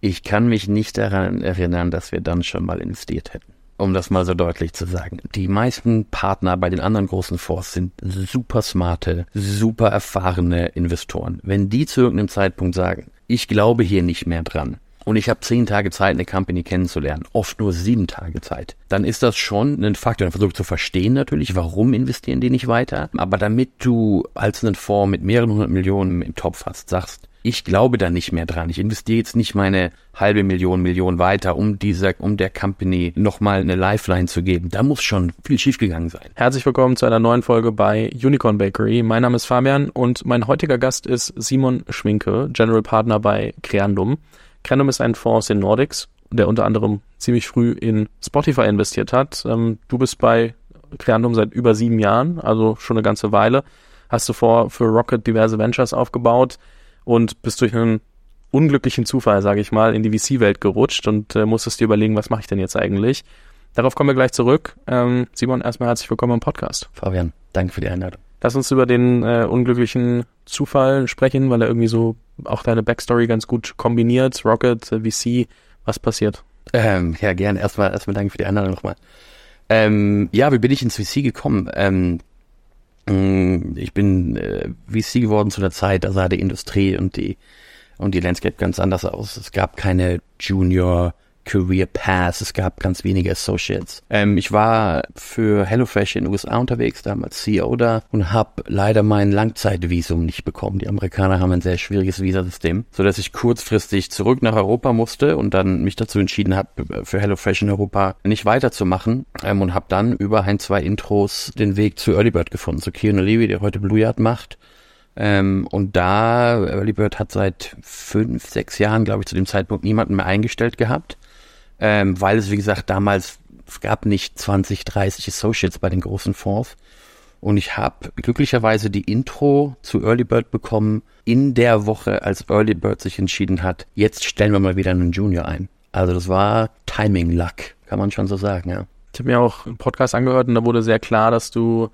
Ich kann mich nicht daran erinnern, dass wir dann schon mal investiert hätten. Um das mal so deutlich zu sagen. Die meisten Partner bei den anderen großen Fonds sind super smarte, super erfahrene Investoren. Wenn die zu irgendeinem Zeitpunkt sagen, ich glaube hier nicht mehr dran, und ich habe zehn Tage Zeit, eine Company kennenzulernen, oft nur sieben Tage Zeit, dann ist das schon ein Faktor. Dann versuche zu verstehen natürlich, warum investieren die nicht weiter. Aber damit du als einen Fonds mit mehreren hundert Millionen im Topf hast, sagst, ich glaube da nicht mehr dran. Ich investiere jetzt nicht meine halbe Million, Million weiter, um dieser, um der Company nochmal eine Lifeline zu geben. Da muss schon viel schiefgegangen sein. Herzlich willkommen zu einer neuen Folge bei Unicorn Bakery. Mein Name ist Fabian und mein heutiger Gast ist Simon Schwinke, General Partner bei Creandum. Creandum ist ein Fonds aus den Nordics, der unter anderem ziemlich früh in Spotify investiert hat. Ähm, du bist bei Creandum seit über sieben Jahren, also schon eine ganze Weile. Hast du vor für Rocket diverse Ventures aufgebaut und bist durch einen unglücklichen Zufall, sage ich mal, in die VC-Welt gerutscht und äh, musstest dir überlegen, was mache ich denn jetzt eigentlich? Darauf kommen wir gleich zurück. Ähm, Simon, erstmal herzlich willkommen im Podcast. Fabian, danke für die Einladung. Lass uns über den äh, unglücklichen Zufall sprechen, weil er irgendwie so auch deine Backstory ganz gut kombiniert. Rocket, äh, VC, was passiert? Ähm, ja, gerne. Erstmal, erstmal danke für die Einladung nochmal. Ähm, ja, wie bin ich ins VC gekommen? Ähm, ich bin äh, VC geworden zu der Zeit, da sah die Industrie und die und die Landscape ganz anders aus. Es gab keine Junior Career Path. Es gab ganz wenige Associates. Ähm, ich war für HelloFresh in den USA unterwegs, damals CEO da und habe leider mein Langzeitvisum nicht bekommen. Die Amerikaner haben ein sehr schwieriges Visasystem, so dass ich kurzfristig zurück nach Europa musste und dann mich dazu entschieden habe, für HelloFresh in Europa nicht weiterzumachen ähm, und habe dann über ein, zwei Intros den Weg zu Earlybird gefunden, zu Keanu Levy, der heute Blue Yard macht. Ähm, und da, Earlybird hat seit fünf, sechs Jahren, glaube ich, zu dem Zeitpunkt niemanden mehr eingestellt gehabt ähm, weil es, wie gesagt, damals, es gab nicht 20, 30 Associates bei den großen Fonds. Und ich habe glücklicherweise die Intro zu Early Bird bekommen in der Woche, als Early Bird sich entschieden hat, jetzt stellen wir mal wieder einen Junior ein. Also das war Timing Luck, kann man schon so sagen, ja. Ich habe mir auch einen Podcast angehört und da wurde sehr klar, dass du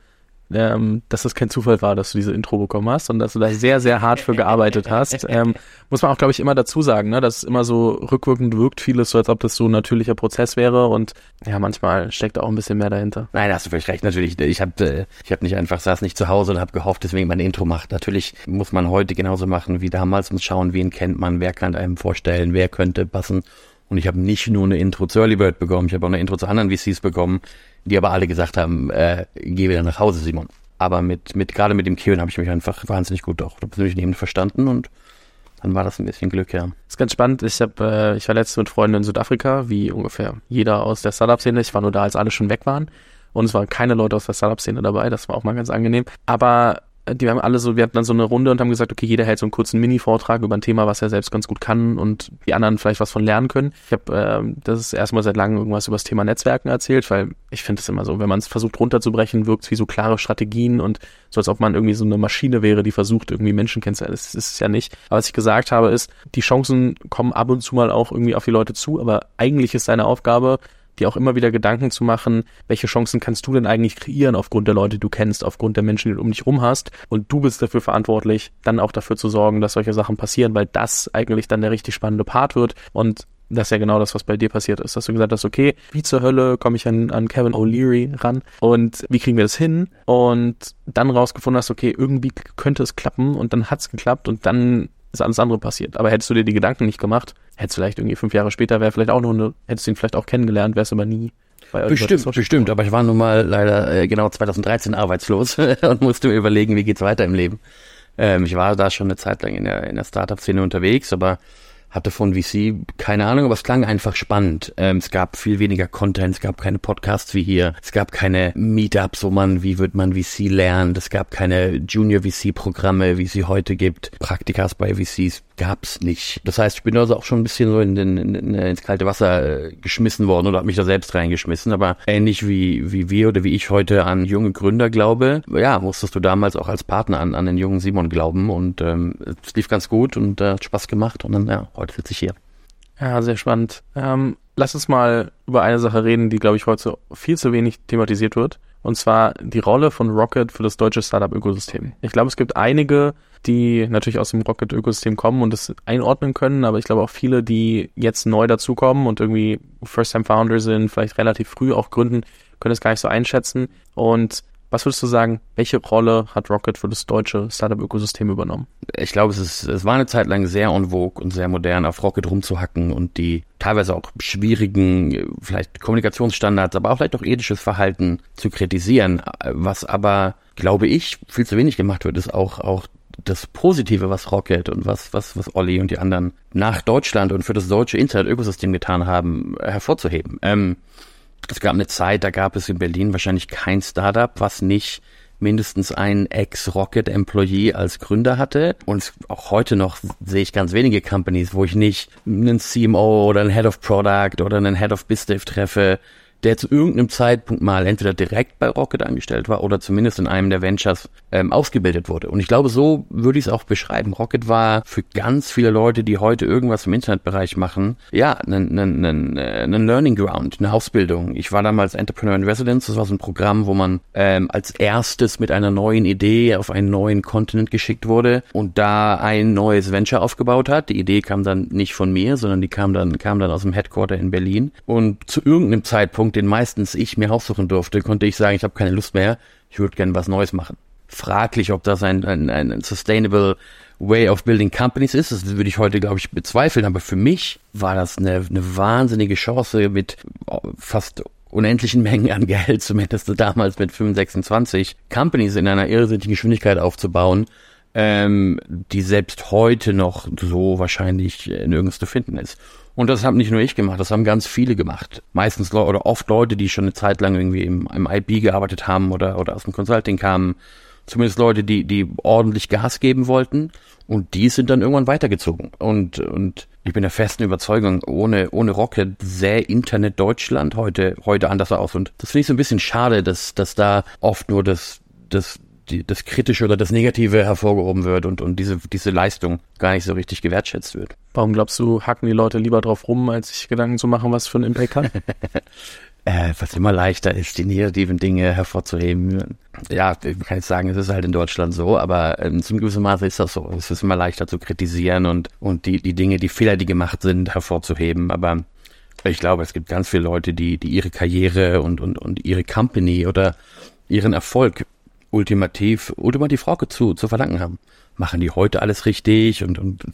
ähm, dass das kein Zufall war, dass du diese Intro bekommen hast und dass du da sehr, sehr hart für gearbeitet hast. Ähm, muss man auch, glaube ich, immer dazu sagen, ne, dass es immer so rückwirkend wirkt vieles, so als ob das so ein natürlicher Prozess wäre und ja, manchmal steckt auch ein bisschen mehr dahinter. Nein, da hast du völlig recht, natürlich. Ich habe äh, ich hab nicht einfach, saß nicht zu Hause und habe gehofft, deswegen mein Intro macht. Natürlich muss man heute genauso machen wie damals und schauen, wen kennt man, wer kann einem vorstellen, wer könnte passen. Und ich habe nicht nur eine Intro zu Early Bird bekommen, ich habe auch eine Intro zu anderen VCs bekommen, die aber alle gesagt haben, äh, geh wieder nach Hause, Simon. Aber mit, mit gerade mit dem Kevin habe ich mich einfach wahnsinnig gut auch persönlich neben verstanden und dann war das ein bisschen Glück, ja. Das ist ganz spannend. Ich habe, äh, ich war letztens mit Freunden in Südafrika, wie ungefähr jeder aus der Startup-Szene. Ich war nur da, als alle schon weg waren. Und es waren keine Leute aus der Startup-Szene dabei. Das war auch mal ganz angenehm. Aber die haben alle so, wir hatten dann so eine Runde und haben gesagt, okay, jeder hält so einen kurzen Mini-Vortrag über ein Thema, was er selbst ganz gut kann und die anderen vielleicht was von lernen können. Ich habe äh, das ist erstmal seit langem irgendwas über das Thema Netzwerken erzählt, weil ich finde es immer so, wenn man es versucht runterzubrechen, wirkt es wie so klare Strategien und so als ob man irgendwie so eine Maschine wäre, die versucht, irgendwie Menschen kennenzulernen. Das ist es ja nicht. Aber was ich gesagt habe, ist, die Chancen kommen ab und zu mal auch irgendwie auf die Leute zu, aber eigentlich ist seine Aufgabe, dir auch immer wieder Gedanken zu machen, welche Chancen kannst du denn eigentlich kreieren aufgrund der Leute, die du kennst, aufgrund der Menschen, die du um dich rum hast. Und du bist dafür verantwortlich, dann auch dafür zu sorgen, dass solche Sachen passieren, weil das eigentlich dann der richtig spannende Part wird. Und das ist ja genau das, was bei dir passiert ist, dass du gesagt hast, okay, wie zur Hölle komme ich an, an Kevin O'Leary ran und wie kriegen wir das hin? Und dann rausgefunden hast, okay, irgendwie könnte es klappen und dann hat es geklappt und dann ist alles andere passiert. Aber hättest du dir die Gedanken nicht gemacht, hättest du vielleicht irgendwie fünf Jahre später, wäre vielleicht auch noch eine, hättest du ihn vielleicht auch kennengelernt, wärst aber nie Bestimmt, bestimmt, aber ich war nun mal leider äh, genau 2013 arbeitslos und musste mir überlegen, wie geht's weiter im Leben. Ähm, ich war da schon eine Zeit lang in der, in der Startup-Szene unterwegs, aber hatte von VC keine Ahnung, aber es klang einfach spannend. Ähm, es gab viel weniger Content, es gab keine Podcasts wie hier, es gab keine Meetups, wo man, wie wird man VC lernt, es gab keine Junior VC-Programme, wie sie heute gibt. Praktikas bei VCs gab's nicht. Das heißt, ich bin also auch schon ein bisschen so in den, in, in, ins kalte Wasser äh, geschmissen worden oder habe mich da selbst reingeschmissen. Aber ähnlich wie, wie wir oder wie ich heute an junge Gründer glaube, ja, musstest du damals auch als Partner an, an den jungen Simon glauben und ähm, es lief ganz gut und äh, hat Spaß gemacht und dann, ja, heute sitze ich hier. Ja, sehr spannend. Ähm, lass uns mal über eine Sache reden, die, glaube ich, heute viel zu wenig thematisiert wird. Und zwar die Rolle von Rocket für das deutsche Startup-Ökosystem. Ich glaube, es gibt einige, die natürlich aus dem Rocket-Ökosystem kommen und das einordnen können, aber ich glaube auch viele, die jetzt neu dazukommen und irgendwie First-Time-Founder sind, vielleicht relativ früh auch gründen, können es gar nicht so einschätzen. Und was würdest du sagen, welche Rolle hat Rocket für das deutsche Startup-Ökosystem übernommen? Ich glaube, es, ist, es war eine Zeit lang sehr en vogue und sehr modern, auf Rocket rumzuhacken und die teilweise auch schwierigen, vielleicht Kommunikationsstandards, aber auch vielleicht auch ethisches Verhalten zu kritisieren. Was aber, glaube ich, viel zu wenig gemacht wird, ist auch, auch das Positive, was Rocket und was, was, was Olli und die anderen nach Deutschland und für das deutsche Internet-Ökosystem getan haben, hervorzuheben. Ähm, es gab eine Zeit, da gab es in Berlin wahrscheinlich kein Startup, was nicht mindestens einen Ex-Rocket-Employee als Gründer hatte. Und auch heute noch sehe ich ganz wenige Companies, wo ich nicht einen CMO oder einen Head of Product oder einen Head of BizDev treffe, der zu irgendeinem Zeitpunkt mal entweder direkt bei Rocket angestellt war oder zumindest in einem der Ventures ähm, ausgebildet wurde. Und ich glaube, so würde ich es auch beschreiben. Rocket war für ganz viele Leute, die heute irgendwas im Internetbereich machen, ja, ein, ein Learning Ground, eine Ausbildung. Ich war damals Entrepreneur in Residence, das war so ein Programm, wo man ähm, als erstes mit einer neuen Idee auf einen neuen Kontinent geschickt wurde und da ein neues Venture aufgebaut hat. Die Idee kam dann nicht von mir, sondern die kam dann, kam dann aus dem Headquarter in Berlin. Und zu irgendeinem Zeitpunkt den meistens ich mir aussuchen durfte, konnte ich sagen, ich habe keine Lust mehr, ich würde gerne was Neues machen. Fraglich, ob das ein, ein, ein sustainable way of building companies ist, das würde ich heute, glaube ich, bezweifeln, aber für mich war das eine, eine wahnsinnige Chance mit fast unendlichen Mengen an Geld, zumindest damals mit 25, Companies in einer irrsinnigen Geschwindigkeit aufzubauen, ähm, die selbst heute noch so wahrscheinlich nirgends zu finden ist. Und das haben nicht nur ich gemacht, das haben ganz viele gemacht. Meistens oder oft Leute, die schon eine Zeit lang irgendwie im, im IB gearbeitet haben oder, oder aus dem Consulting kamen. Zumindest Leute, die, die ordentlich Gas geben wollten. Und die sind dann irgendwann weitergezogen. Und, und ich bin der festen Überzeugung, ohne, ohne Rocket sähe Internet Deutschland heute, heute anders aus. Und das finde ich so ein bisschen schade, dass, dass da oft nur das, das die, das Kritische oder das Negative hervorgehoben wird und, und diese, diese Leistung gar nicht so richtig gewertschätzt wird. Warum glaubst du, hacken die Leute lieber drauf rum, als sich Gedanken zu machen, was für ein Impact hat? äh, was immer leichter ist, die negativen Dinge hervorzuheben. Ja, ich kann jetzt sagen, es ist halt in Deutschland so, aber ähm, zum gewissen Maße ist das so. Es ist immer leichter zu kritisieren und, und die, die Dinge, die Fehler, die gemacht sind, hervorzuheben. Aber ich glaube, es gibt ganz viele Leute, die, die ihre Karriere und, und, und ihre Company oder ihren Erfolg ultimativ, ultimativ Rocke zu, zu verdanken haben. Machen die heute alles richtig und, und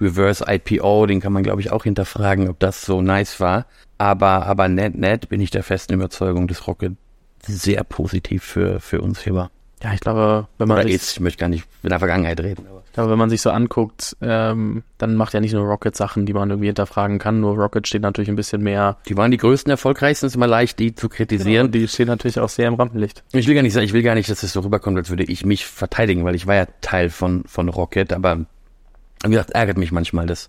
Reverse IPO, den kann man glaube ich auch hinterfragen, ob das so nice war. Aber, aber net, net bin ich der festen Überzeugung, dass Rocket sehr positiv für, für uns hier war. Ja, ich glaube, wenn man Oder ist, ich möchte gar nicht in der Vergangenheit reden. Aber. Ich glaube, wenn man sich so anguckt, ähm, dann macht ja nicht nur Rocket Sachen, die man irgendwie hinterfragen kann. Nur Rocket steht natürlich ein bisschen mehr. Die waren die größten, erfolgreichsten, ist immer leicht, die zu kritisieren. Genau, die stehen natürlich auch sehr im Rampenlicht. Ich will gar nicht sagen, ich will gar nicht, dass es so rüberkommt, als würde ich mich verteidigen, weil ich war ja Teil von, von Rocket, aber wie gesagt, ärgert mich manchmal, dass,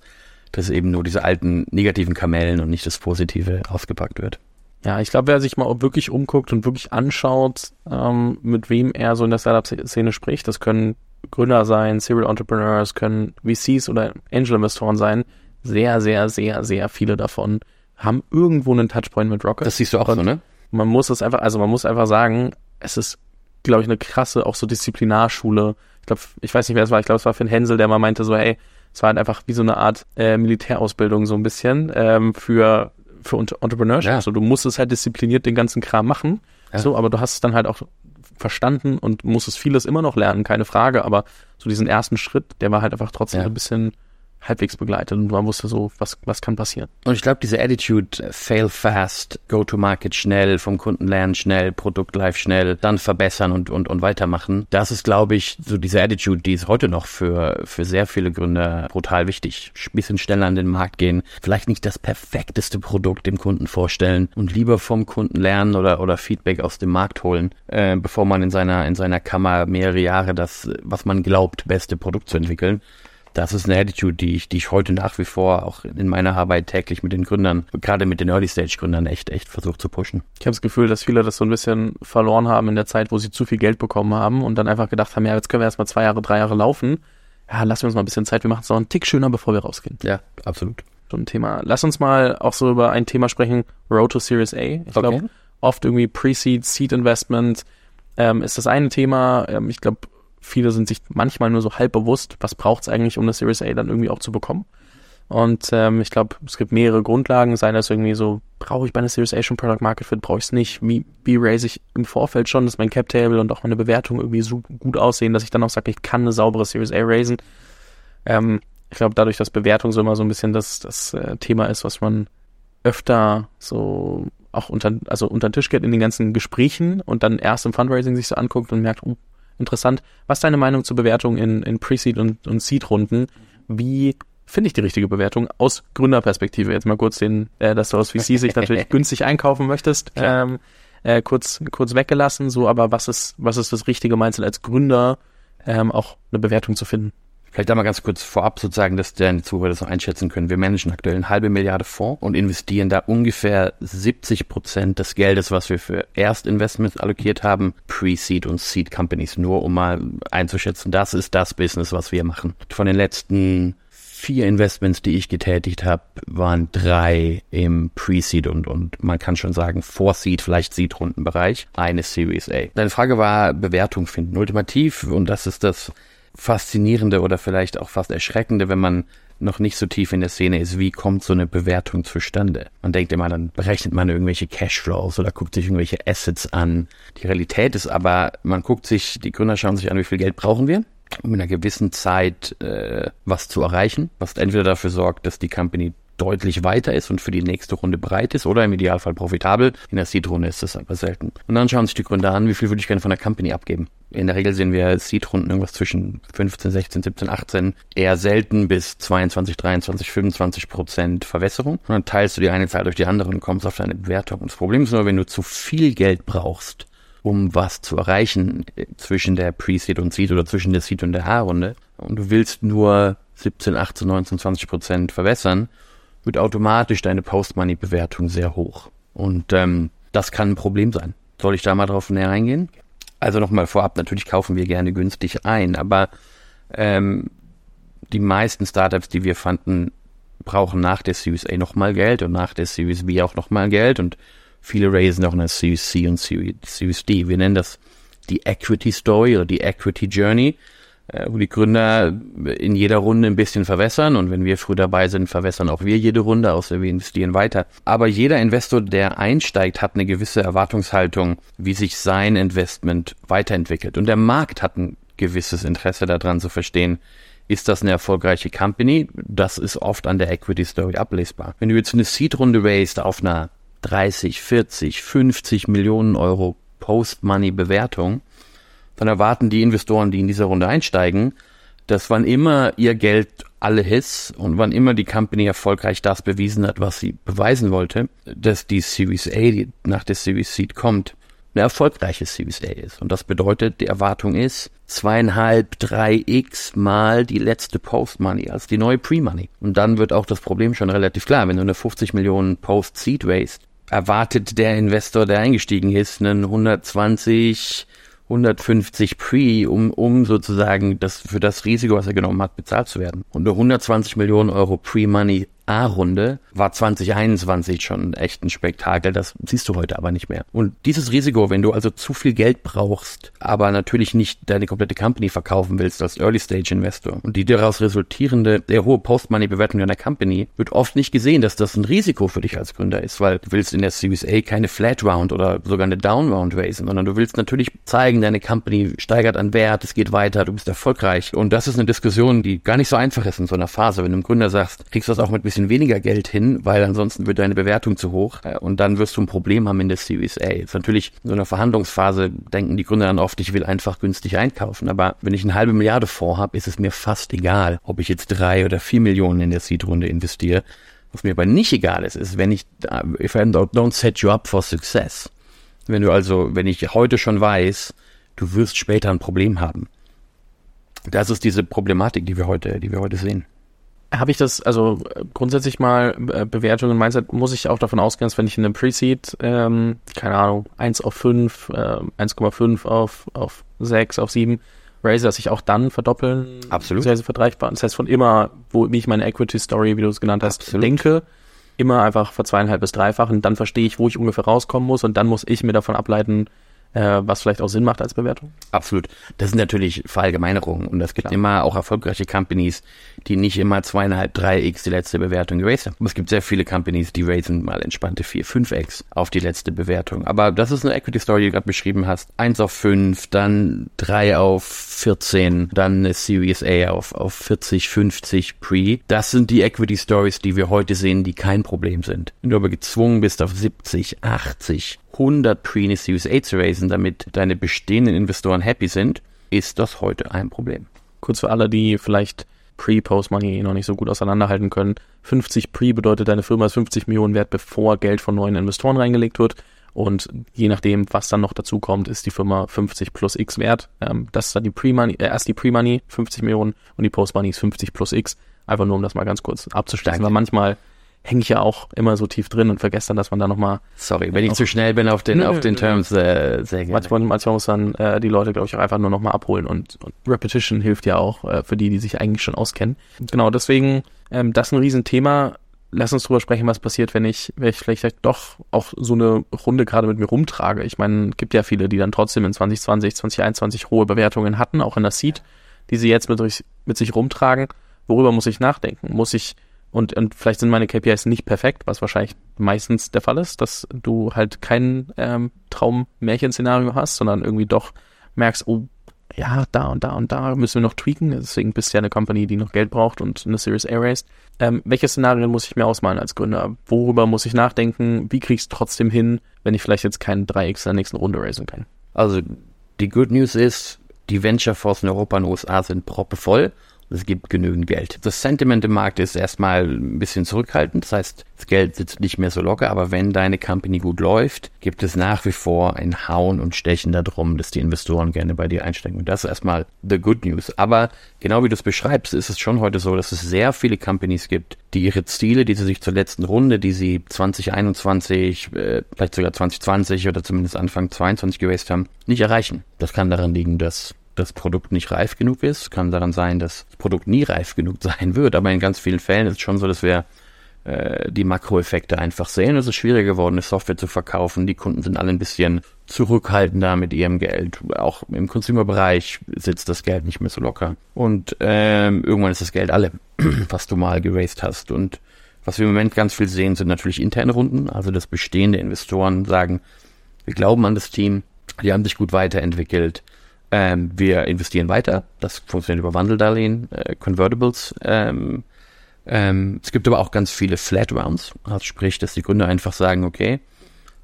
dass eben nur diese alten negativen Kamellen und nicht das Positive ausgepackt wird. Ja, ich glaube, wer sich mal wirklich umguckt und wirklich anschaut, ähm, mit wem er so in der Startup-Szene spricht, das können Gründer sein, Serial Entrepreneurs, können VCs oder Angel-Investoren sein. Sehr, sehr, sehr, sehr viele davon haben irgendwo einen Touchpoint mit Rocket. Das siehst du auch und so, ne? Man muss es einfach, also man muss einfach sagen, es ist, glaube ich, eine krasse, auch so Disziplinarschule. Ich glaube, ich weiß nicht, wer es war, ich glaube, es war Finn Hensel, der mal meinte so, hey, es war halt einfach wie so eine Art äh, Militärausbildung so ein bisschen ähm, für für Entrepreneurship. Ja. So, du musst es halt diszipliniert den ganzen Kram machen. Ja. So, aber du hast es dann halt auch verstanden und musstest vieles immer noch lernen, keine Frage. Aber so diesen ersten Schritt, der war halt einfach trotzdem ja. ein bisschen halbwegs begleitet und man wusste so, was, was kann passieren. Und ich glaube, diese Attitude, fail fast, go to market schnell, vom Kunden lernen schnell, Produkt live schnell, dann verbessern und, und, und weitermachen. Das ist, glaube ich, so diese Attitude, die ist heute noch für, für sehr viele Gründer brutal wichtig. bisschen schneller an den Markt gehen, vielleicht nicht das perfekteste Produkt dem Kunden vorstellen und lieber vom Kunden lernen oder, oder Feedback aus dem Markt holen, äh, bevor man in seiner, in seiner Kammer mehrere Jahre das, was man glaubt, beste Produkt zu entwickeln das ist eine Attitude, die ich, die ich heute nach wie vor auch in meiner Arbeit täglich mit den Gründern, gerade mit den Early-Stage-Gründern echt, echt versuche zu pushen. Ich habe das Gefühl, dass viele das so ein bisschen verloren haben in der Zeit, wo sie zu viel Geld bekommen haben und dann einfach gedacht haben, ja, jetzt können wir erstmal zwei Jahre, drei Jahre laufen. Ja, lassen wir uns mal ein bisschen Zeit, wir machen es noch einen Tick schöner, bevor wir rausgehen. Ja, absolut. So ein Thema. Lass uns mal auch so über ein Thema sprechen, Road to Series A. Ich okay. glaube, oft irgendwie Pre-Seed, Seed-Investment ähm, ist das eine Thema. Ähm, ich glaube, viele sind sich manchmal nur so halb bewusst, was braucht es eigentlich, um eine Series A dann irgendwie auch zu bekommen. Und ähm, ich glaube, es gibt mehrere Grundlagen, seien das irgendwie so, brauche ich bei einer Series A schon Product Market Fit, brauche ich es nicht, wie, wie raise ich im Vorfeld schon, dass mein Cap Table und auch meine Bewertung irgendwie so gut aussehen, dass ich dann auch sage, ich kann eine saubere Series A raisen. Ähm, ich glaube, dadurch, dass Bewertung so immer so ein bisschen das, das äh, Thema ist, was man öfter so auch unter, also unter den Tisch geht in den ganzen Gesprächen und dann erst im Fundraising sich so anguckt und merkt, oh, interessant. Was ist deine Meinung zur Bewertung in, in Pre-Seed und, und Seed-Runden? Wie finde ich die richtige Bewertung aus Gründerperspektive. Jetzt mal kurz den, äh, dass du aus VC sich natürlich günstig einkaufen möchtest, ähm, äh, kurz, kurz weggelassen, so, aber was ist, was ist das richtige Mindset als Gründer, ähm, auch eine Bewertung zu finden? Vielleicht da mal ganz kurz vorab sozusagen, dass deine Zuhörer das noch einschätzen können. Wir managen aktuell eine halbe Milliarde Fonds und investieren da ungefähr 70 Prozent des Geldes, was wir für Erstinvestments allokiert haben, Pre-Seed und Seed Companies, nur um mal einzuschätzen, das ist das Business, was wir machen. Von den letzten vier Investments, die ich getätigt habe, waren drei im Pre-Seed und, und man kann schon sagen Vor-Seed, vielleicht Seed-Rundenbereich, eine Series A. Deine Frage war Bewertung finden. Ultimativ, und das ist das Faszinierende oder vielleicht auch fast Erschreckende, wenn man noch nicht so tief in der Szene ist, wie kommt so eine Bewertung zustande? Man denkt immer, dann berechnet man irgendwelche Cashflows oder guckt sich irgendwelche Assets an. Die Realität ist aber, man guckt sich, die Gründer schauen sich an, wie viel Geld brauchen wir um in einer gewissen Zeit äh, was zu erreichen, was entweder dafür sorgt, dass die Company deutlich weiter ist und für die nächste Runde bereit ist oder im Idealfall profitabel. In der Seed-Runde ist das aber selten. Und dann schauen sich die Gründer an, wie viel würde ich gerne von der Company abgeben. In der Regel sehen wir Seed-Runden irgendwas zwischen 15, 16, 17, 18, eher selten bis 22, 23, 25 Prozent Verwässerung. Und dann teilst du die eine Zahl durch die andere und kommst auf deine Bewertung. Und das Problem ist nur, wenn du zu viel Geld brauchst, um was zu erreichen äh, zwischen der Pre-Seed und Seed oder zwischen der Seed und der H-Runde und du willst nur 17, 18, 19, 20 Prozent verwässern, wird automatisch deine Post-Money-Bewertung sehr hoch. Und ähm, das kann ein Problem sein. Soll ich da mal drauf näher eingehen? Also nochmal vorab, natürlich kaufen wir gerne günstig ein, aber ähm, die meisten Startups, die wir fanden, brauchen nach der Series A nochmal Geld und nach der Series B auch nochmal Geld und Viele raisen auch eine Series C und Series D. Wir nennen das die Equity Story oder die Equity Journey, wo die Gründer in jeder Runde ein bisschen verwässern und wenn wir früh dabei sind, verwässern auch wir jede Runde, außer wir investieren weiter. Aber jeder Investor, der einsteigt, hat eine gewisse Erwartungshaltung, wie sich sein Investment weiterentwickelt. Und der Markt hat ein gewisses Interesse daran zu verstehen, ist das eine erfolgreiche Company? Das ist oft an der Equity Story ablesbar. Wenn du jetzt eine Seed-Runde raised auf einer 30, 40, 50 Millionen Euro Post-Money-Bewertung, dann erwarten die Investoren, die in dieser Runde einsteigen, dass wann immer ihr Geld alle ist und wann immer die Company erfolgreich das bewiesen hat, was sie beweisen wollte, dass die Series A, die nach der Series Seed kommt, eine erfolgreiche Series A ist. Und das bedeutet, die Erwartung ist zweieinhalb, drei x mal die letzte Post-Money als die neue Pre-Money. Und dann wird auch das Problem schon relativ klar. Wenn du eine 50 Millionen Post-Seed raised, erwartet der Investor, der eingestiegen ist, einen 120, 150 Pre, um, um sozusagen das, für das Risiko, was er genommen hat, bezahlt zu werden. Und eine 120 Millionen Euro Pre-Money A-Runde war 2021 schon echt ein Spektakel. Das siehst du heute aber nicht mehr. Und dieses Risiko, wenn du also zu viel Geld brauchst, aber natürlich nicht deine komplette Company verkaufen willst als Early-Stage-Investor und die daraus resultierende sehr hohe Post-Money-Bewertung deiner Company, wird oft nicht gesehen, dass das ein Risiko für dich als Gründer ist, weil du willst in der Series A keine Flat Round oder sogar eine Down Round raisen, sondern du willst natürlich zeigen, deine Company steigert an Wert, es geht weiter, du bist erfolgreich. Und das ist eine Diskussion, die gar nicht so einfach ist in so einer Phase. Wenn du einem Gründer sagst, kriegst du das auch mit bisschen bisschen weniger Geld hin, weil ansonsten wird deine Bewertung zu hoch äh, und dann wirst du ein Problem haben in der Series A. Ist natürlich in so einer Verhandlungsphase denken die Gründer dann oft, ich will einfach günstig einkaufen. Aber wenn ich eine halbe Milliarde vorhabe, ist es mir fast egal, ob ich jetzt drei oder vier Millionen in der Seed-Runde investiere. Was mir aber nicht egal ist, ist, wenn ich, if I don't set you up for success. Wenn du also, wenn ich heute schon weiß, du wirst später ein Problem haben. Das ist diese Problematik, die wir heute, die wir heute sehen habe ich das, also grundsätzlich mal äh, Bewertungen Mindset, muss ich auch davon ausgehen, dass wenn ich in einem Pre-Seed, ähm, keine Ahnung, 1 auf 5, äh, 1,5 auf, auf 6, auf 7 raise, dass ich auch dann verdoppeln, Absolut. sehr, sehr verdreichbar. Das heißt, von immer, wo wie ich meine Equity Story, wie du es genannt hast, Absolut. denke, immer einfach verzweieinhalb bis dreifachen. Dann verstehe ich, wo ich ungefähr rauskommen muss und dann muss ich mir davon ableiten, äh, was vielleicht auch Sinn macht als Bewertung. Absolut. Das sind natürlich Verallgemeinerungen und es gibt Klar. immer auch erfolgreiche Companies, die nicht immer zweieinhalb, drei X die letzte Bewertung geraced haben. Es gibt sehr viele Companies, die raisen mal entspannte vier, fünf X auf die letzte Bewertung. Aber das ist eine Equity Story, die du gerade beschrieben hast. Eins auf fünf, dann drei auf 14, dann eine Series A auf, auf 40, 50 Pre. Das sind die Equity Stories, die wir heute sehen, die kein Problem sind. Wenn du aber gezwungen bist auf 70, 80, 100 Pre Series A zu raisen, damit deine bestehenden Investoren happy sind, ist das heute ein Problem. Kurz für alle, die vielleicht Pre-Post-Money noch nicht so gut auseinanderhalten können. 50 Pre bedeutet, deine Firma ist 50 Millionen wert, bevor Geld von neuen Investoren reingelegt wird. Und je nachdem, was dann noch dazu kommt, ist die Firma 50 plus X wert. Ähm, das ist dann die Pre-Money, äh, erst die Pre-Money, 50 Millionen, und die Post-Money ist 50 plus X. Einfach nur, um das mal ganz kurz abzuschließen, weil manchmal hänge ich ja auch immer so tief drin und vergesse dann, dass man da nochmal. Sorry, wenn ich zu schnell bin auf den, nö, auf den nö, Terms, äh, sehr gerne. Manchmal, manchmal muss man äh, die Leute, glaube ich, auch einfach nur nochmal abholen und, und Repetition hilft ja auch äh, für die, die sich eigentlich schon auskennen. Genau, deswegen, ähm, das ist ein Riesenthema. Lass uns drüber sprechen, was passiert, wenn ich, wenn ich vielleicht doch auch so eine Runde gerade mit mir rumtrage. Ich meine, gibt ja viele, die dann trotzdem in 2020, 2021 hohe Bewertungen hatten, auch in der Seed, die sie jetzt mit, mit sich rumtragen. Worüber muss ich nachdenken? Muss ich und, und vielleicht sind meine KPIs nicht perfekt, was wahrscheinlich meistens der Fall ist, dass du halt kein ähm, Traum-Märchen-Szenario hast, sondern irgendwie doch merkst, oh, ja, da und da und da müssen wir noch tweaken. Deswegen bist du ja eine Company, die noch Geld braucht und eine Series A raised. Ähm, welche Szenarien muss ich mir ausmalen als Gründer? Worüber muss ich nachdenken? Wie krieg ich es trotzdem hin, wenn ich vielleicht jetzt keinen 3x in der nächsten Runde raisen kann? Also, die Good News ist, die Venture Force in Europa und USA sind proppevoll es gibt genügend Geld. Das Sentiment im Markt ist erstmal ein bisschen zurückhaltend. Das heißt, das Geld sitzt nicht mehr so locker, aber wenn deine Company gut läuft, gibt es nach wie vor ein Hauen und Stechen darum, dass die Investoren gerne bei dir einsteigen. Und das ist erstmal the good news. Aber genau wie du es beschreibst, ist es schon heute so, dass es sehr viele Companies gibt, die ihre Ziele, die sie sich zur letzten Runde, die sie 2021, äh, vielleicht sogar 2020 oder zumindest Anfang 22 gewesen haben, nicht erreichen. Das kann daran liegen, dass das Produkt nicht reif genug ist. Kann daran sein, dass das Produkt nie reif genug sein wird. Aber in ganz vielen Fällen ist es schon so, dass wir äh, die Makroeffekte einfach sehen. Es ist schwieriger geworden, Software zu verkaufen. Die Kunden sind alle ein bisschen zurückhaltender mit ihrem Geld. Auch im Consumer-Bereich sitzt das Geld nicht mehr so locker. Und ähm, irgendwann ist das Geld alle, was du mal geraced hast. Und was wir im Moment ganz viel sehen, sind natürlich interne Runden. Also dass bestehende Investoren sagen, wir glauben an das Team, die haben sich gut weiterentwickelt ähm, wir investieren weiter. Das funktioniert über Wandeldarlehen, äh, Convertibles. Ähm, ähm, es gibt aber auch ganz viele Flat Rounds, also sprich, dass die Gründer einfach sagen, okay,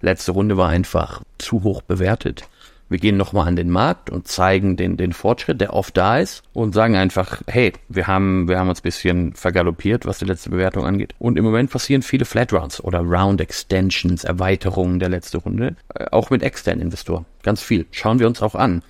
letzte Runde war einfach zu hoch bewertet. Wir gehen nochmal an den Markt und zeigen den, den Fortschritt, der oft da ist und sagen einfach, hey, wir haben, wir haben uns bisschen vergaloppiert, was die letzte Bewertung angeht. Und im Moment passieren viele Flat Rounds oder Round Extensions, Erweiterungen der letzten Runde, äh, auch mit externen Investoren. Ganz viel. Schauen wir uns auch an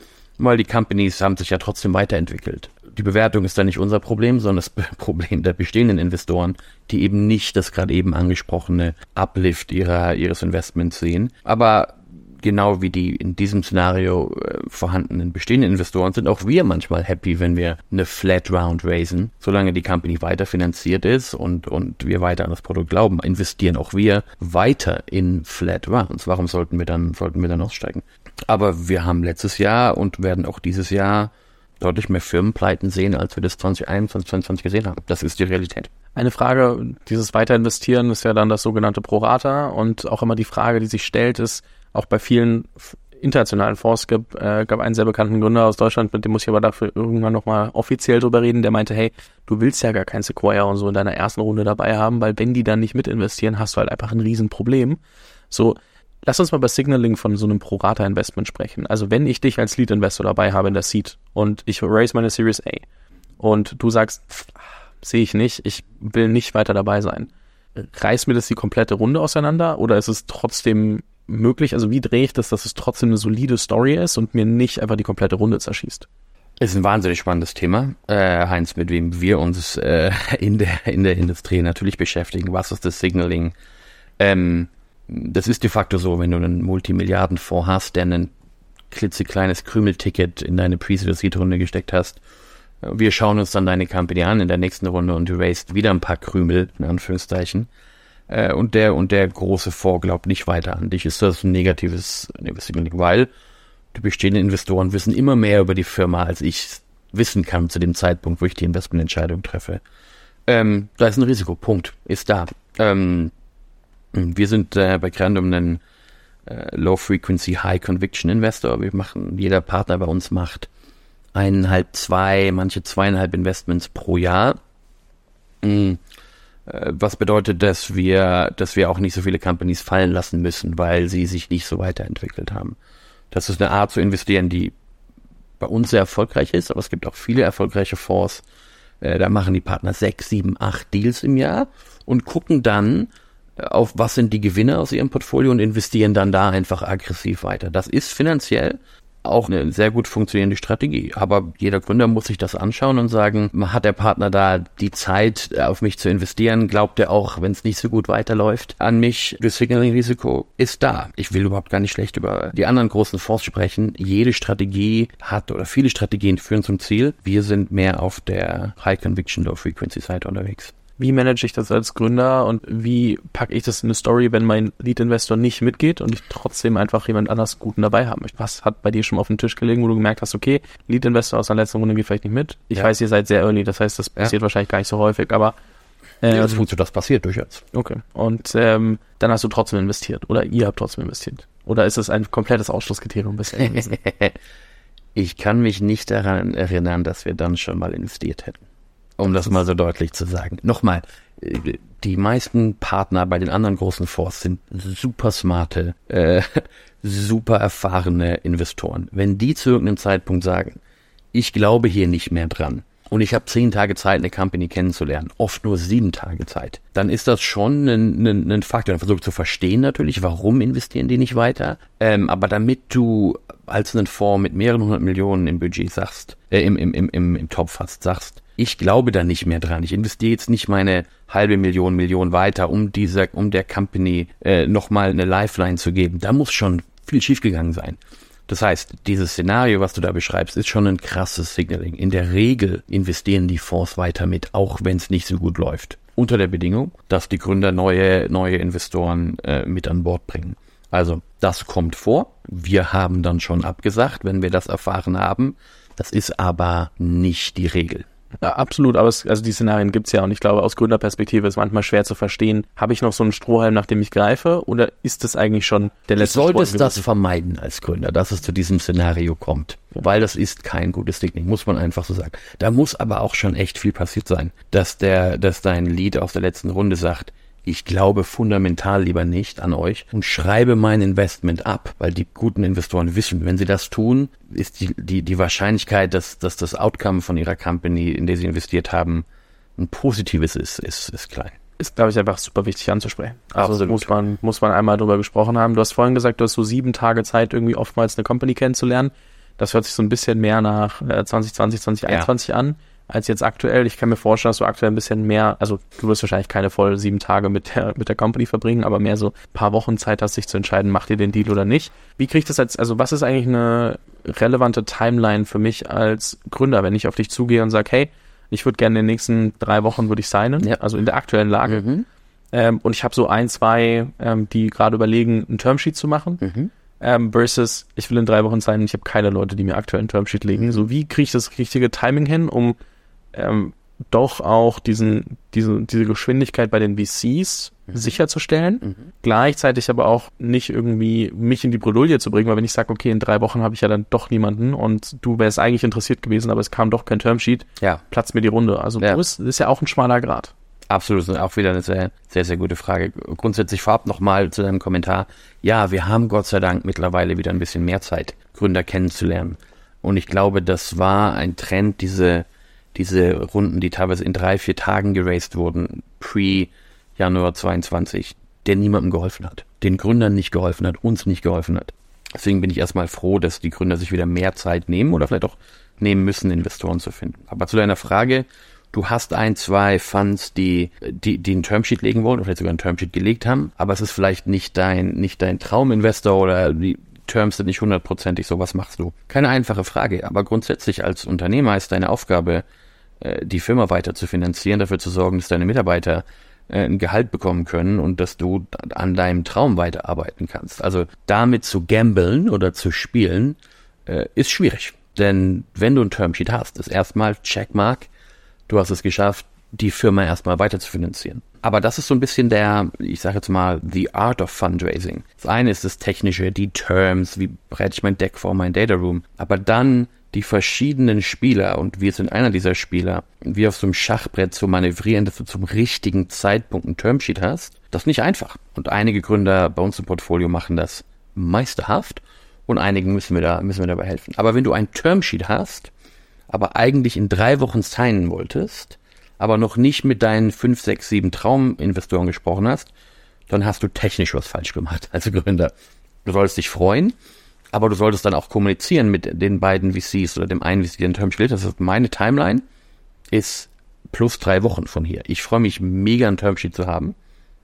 weil die Companies haben sich ja trotzdem weiterentwickelt. Die Bewertung ist da nicht unser Problem, sondern das Problem der bestehenden Investoren, die eben nicht das gerade eben angesprochene Uplift ihrer, ihres Investments sehen. Aber genau wie die in diesem Szenario äh, vorhandenen bestehenden Investoren sind auch wir manchmal happy, wenn wir eine Flat Round raisen. Solange die Company weiter finanziert ist und, und wir weiter an das Produkt glauben, investieren auch wir weiter in Flat Rounds. Warum sollten wir dann, sollten wir dann aussteigen? Aber wir haben letztes Jahr und werden auch dieses Jahr deutlich mehr Firmenpleiten sehen, als wir das 2021, 2022 gesehen haben. Das ist die Realität. Eine Frage, dieses Weiterinvestieren ist ja dann das sogenannte Prorata und auch immer die Frage, die sich stellt, ist auch bei vielen internationalen Fonds gab, äh, gab einen sehr bekannten Gründer aus Deutschland, mit dem muss ich aber dafür irgendwann nochmal offiziell drüber reden, der meinte, hey, du willst ja gar kein Sequoia und so in deiner ersten Runde dabei haben, weil wenn die dann nicht mitinvestieren, hast du halt einfach ein Riesenproblem. So, Lass uns mal bei Signaling von so einem Pro-Rata-Investment sprechen. Also wenn ich dich als Lead-Investor dabei habe in der Seed und ich raise meine Series A und du sagst, sehe ich nicht, ich will nicht weiter dabei sein, reißt mir das die komplette Runde auseinander oder ist es trotzdem möglich? Also wie drehe ich das, dass es trotzdem eine solide Story ist und mir nicht einfach die komplette Runde zerschießt? Ist ein wahnsinnig spannendes Thema, äh, Heinz, mit wem wir uns äh, in der in der Industrie natürlich beschäftigen. Was ist das Signaling? Ähm, das ist de facto so, wenn du einen Multimilliardenfonds hast, der ein klitzekleines Krümelticket in deine Pre-Seed-Runde gesteckt hast. Wir schauen uns dann deine Company an in der nächsten Runde und du raised wieder ein paar Krümel, in Anführungszeichen. äh, und der und der große Fonds glaubt nicht weiter an dich, ist das ein negatives Signaling, weil die bestehenden Investoren wissen immer mehr über die Firma, als ich wissen kann zu dem Zeitpunkt, wo ich die Investmententscheidung treffe. Ähm, da ist ein Risiko, Punkt, ist da. Ähm, wir sind äh, bei Grandum ein äh, Low Frequency High Conviction Investor. Wir machen, jeder Partner bei uns macht eineinhalb, zwei, manche zweieinhalb Investments pro Jahr. Mhm. Was bedeutet, dass wir, dass wir auch nicht so viele Companies fallen lassen müssen, weil sie sich nicht so weiterentwickelt haben. Das ist eine Art zu investieren, die bei uns sehr erfolgreich ist, aber es gibt auch viele erfolgreiche Fonds. Äh, da machen die Partner sechs, sieben, acht Deals im Jahr und gucken dann, auf was sind die Gewinne aus ihrem Portfolio und investieren dann da einfach aggressiv weiter. Das ist finanziell auch eine sehr gut funktionierende Strategie. Aber jeder Gründer muss sich das anschauen und sagen, hat der Partner da die Zeit, auf mich zu investieren? Glaubt er auch, wenn es nicht so gut weiterläuft, an mich? Das Signaling-Risiko ist da. Ich will überhaupt gar nicht schlecht über die anderen großen Fonds sprechen. Jede Strategie hat oder viele Strategien führen zum Ziel. Wir sind mehr auf der High Conviction Low Frequency Seite unterwegs wie manage ich das als Gründer und wie packe ich das in eine Story, wenn mein Lead-Investor nicht mitgeht und ich trotzdem einfach jemand anders Guten dabei haben möchte? Was hat bei dir schon auf dem Tisch gelegen, wo du gemerkt hast, okay, Lead-Investor aus der letzten Runde geht vielleicht nicht mit? Ich ja. weiß, ihr seid sehr early, das heißt, das passiert ja. wahrscheinlich gar nicht so häufig, aber äh, ja, das, das passiert durchaus. Okay. Und ähm, dann hast du trotzdem investiert oder ihr habt trotzdem investiert? Oder ist es ein komplettes Ausschlusskriterium bisher? ich kann mich nicht daran erinnern, dass wir dann schon mal investiert hätten um das mal so deutlich zu sagen. Nochmal, die meisten Partner bei den anderen großen Fonds sind super smarte, äh, super erfahrene Investoren. Wenn die zu irgendeinem Zeitpunkt sagen, ich glaube hier nicht mehr dran und ich habe zehn Tage Zeit, eine Company kennenzulernen, oft nur sieben Tage Zeit, dann ist das schon ein, ein, ein Faktor. Dann versucht zu verstehen natürlich, warum investieren die nicht weiter. Ähm, aber damit du als einen Fonds mit mehreren hundert Millionen im Budget sagst, äh, im, im, im, im, im Topf hast, sagst, ich glaube da nicht mehr dran. Ich investiere jetzt nicht meine halbe Million, Million weiter, um dieser, um der Company äh, nochmal eine Lifeline zu geben. Da muss schon viel schiefgegangen sein. Das heißt, dieses Szenario, was du da beschreibst, ist schon ein krasses Signaling. In der Regel investieren die Fonds weiter mit, auch wenn es nicht so gut läuft. Unter der Bedingung, dass die Gründer neue, neue Investoren äh, mit an Bord bringen. Also, das kommt vor. Wir haben dann schon abgesagt, wenn wir das erfahren haben. Das ist aber nicht die Regel. Ja, absolut, aber es, also die Szenarien gibt's ja und ich glaube, aus Gründerperspektive ist manchmal schwer zu verstehen, habe ich noch so einen Strohhalm, nach dem ich greife oder ist das eigentlich schon der letzte Du solltest das vermeiden als Gründer, dass es zu diesem Szenario kommt, ja. weil das ist kein gutes Ding, muss man einfach so sagen. Da muss aber auch schon echt viel passiert sein, dass der, dass dein Lead aus der letzten Runde sagt, ich glaube fundamental lieber nicht an euch und schreibe mein Investment ab, weil die guten Investoren wissen, wenn sie das tun, ist die, die, die Wahrscheinlichkeit, dass, dass das Outcome von ihrer Company, in der sie investiert haben, ein positives ist, ist, ist klein. Ist, glaube ich, einfach super wichtig anzusprechen. Also Absolut. muss man, muss man einmal drüber gesprochen haben. Du hast vorhin gesagt, du hast so sieben Tage Zeit, irgendwie oftmals eine Company kennenzulernen. Das hört sich so ein bisschen mehr nach äh, 2020, 2021 ja. an als jetzt aktuell. Ich kann mir vorstellen, dass du aktuell ein bisschen mehr, also du wirst wahrscheinlich keine voll sieben Tage mit der, mit der Company verbringen, aber mehr so ein paar Wochen Zeit hast, sich zu entscheiden, macht ihr den Deal oder nicht. Wie kriegt das als, also was ist eigentlich eine relevante Timeline für mich als Gründer, wenn ich auf dich zugehe und sage, hey, ich würde gerne in den nächsten drei Wochen würde ich signen, ja. also in der aktuellen Lage. Mhm. Ähm, und ich habe so ein, zwei, ähm, die gerade überlegen, ein Termsheet zu machen. Mhm. Ähm, versus, ich will in drei Wochen sein und ich habe keine Leute, die mir aktuell ein Termsheet legen. So, wie kriege ich das richtige Timing hin, um ähm, doch auch diesen, diese, diese Geschwindigkeit bei den VCs mhm. sicherzustellen, mhm. gleichzeitig aber auch nicht irgendwie mich in die Bredouille zu bringen, weil wenn ich sage, okay, in drei Wochen habe ich ja dann doch niemanden und du wärst eigentlich interessiert gewesen, aber es kam doch kein Termsheet, ja. platzt mir die Runde. Also ja. das ist ja auch ein schmaler Grad. Absolut, auch wieder eine sehr, sehr, sehr gute Frage. Grundsätzlich vorab nochmal zu deinem Kommentar. Ja, wir haben Gott sei Dank mittlerweile wieder ein bisschen mehr Zeit, Gründer kennenzulernen. Und ich glaube, das war ein Trend, diese diese Runden, die teilweise in drei, vier Tagen geraced wurden, pre-Januar 22, der niemandem geholfen hat. Den Gründern nicht geholfen hat, uns nicht geholfen hat. Deswegen bin ich erstmal froh, dass die Gründer sich wieder mehr Zeit nehmen oder vielleicht auch nehmen müssen, Investoren zu finden. Aber zu deiner Frage, du hast ein, zwei Funds, die, die, die einen Termsheet legen wollen oder vielleicht sogar einen Termsheet gelegt haben, aber es ist vielleicht nicht dein, nicht dein Trauminvestor oder die Terms sind nicht hundertprozentig so, was machst du? Keine einfache Frage, aber grundsätzlich als Unternehmer ist deine Aufgabe, die Firma weiter zu finanzieren, dafür zu sorgen, dass deine Mitarbeiter äh, ein Gehalt bekommen können und dass du an deinem Traum weiterarbeiten kannst. Also damit zu gamblen oder zu spielen, äh, ist schwierig. Denn wenn du ein Termsheet hast, ist erstmal Checkmark, du hast es geschafft, die Firma erstmal weiter zu finanzieren. Aber das ist so ein bisschen der, ich sage jetzt mal, the art of fundraising. Das eine ist das Technische, die Terms, wie bereite ich mein Deck vor, mein Data Room. Aber dann die verschiedenen Spieler, und wir sind einer dieser Spieler, wie auf so einem Schachbrett zu manövrieren, dass du zum richtigen Zeitpunkt ein Termsheet hast, das ist nicht einfach. Und einige Gründer bei uns im Portfolio machen das meisterhaft und einigen müssen wir da, müssen wir dabei helfen. Aber wenn du ein Termsheet hast, aber eigentlich in drei Wochen signen wolltest, aber noch nicht mit deinen fünf, sechs, sieben Trauminvestoren gesprochen hast, dann hast du technisch was falsch gemacht als Gründer. Du solltest dich freuen, aber du solltest dann auch kommunizieren mit den beiden VCs oder dem einen VC, den Termsheet. Das ist meine Timeline ist plus drei Wochen von hier. Ich freue mich mega, ein Termsheet zu haben.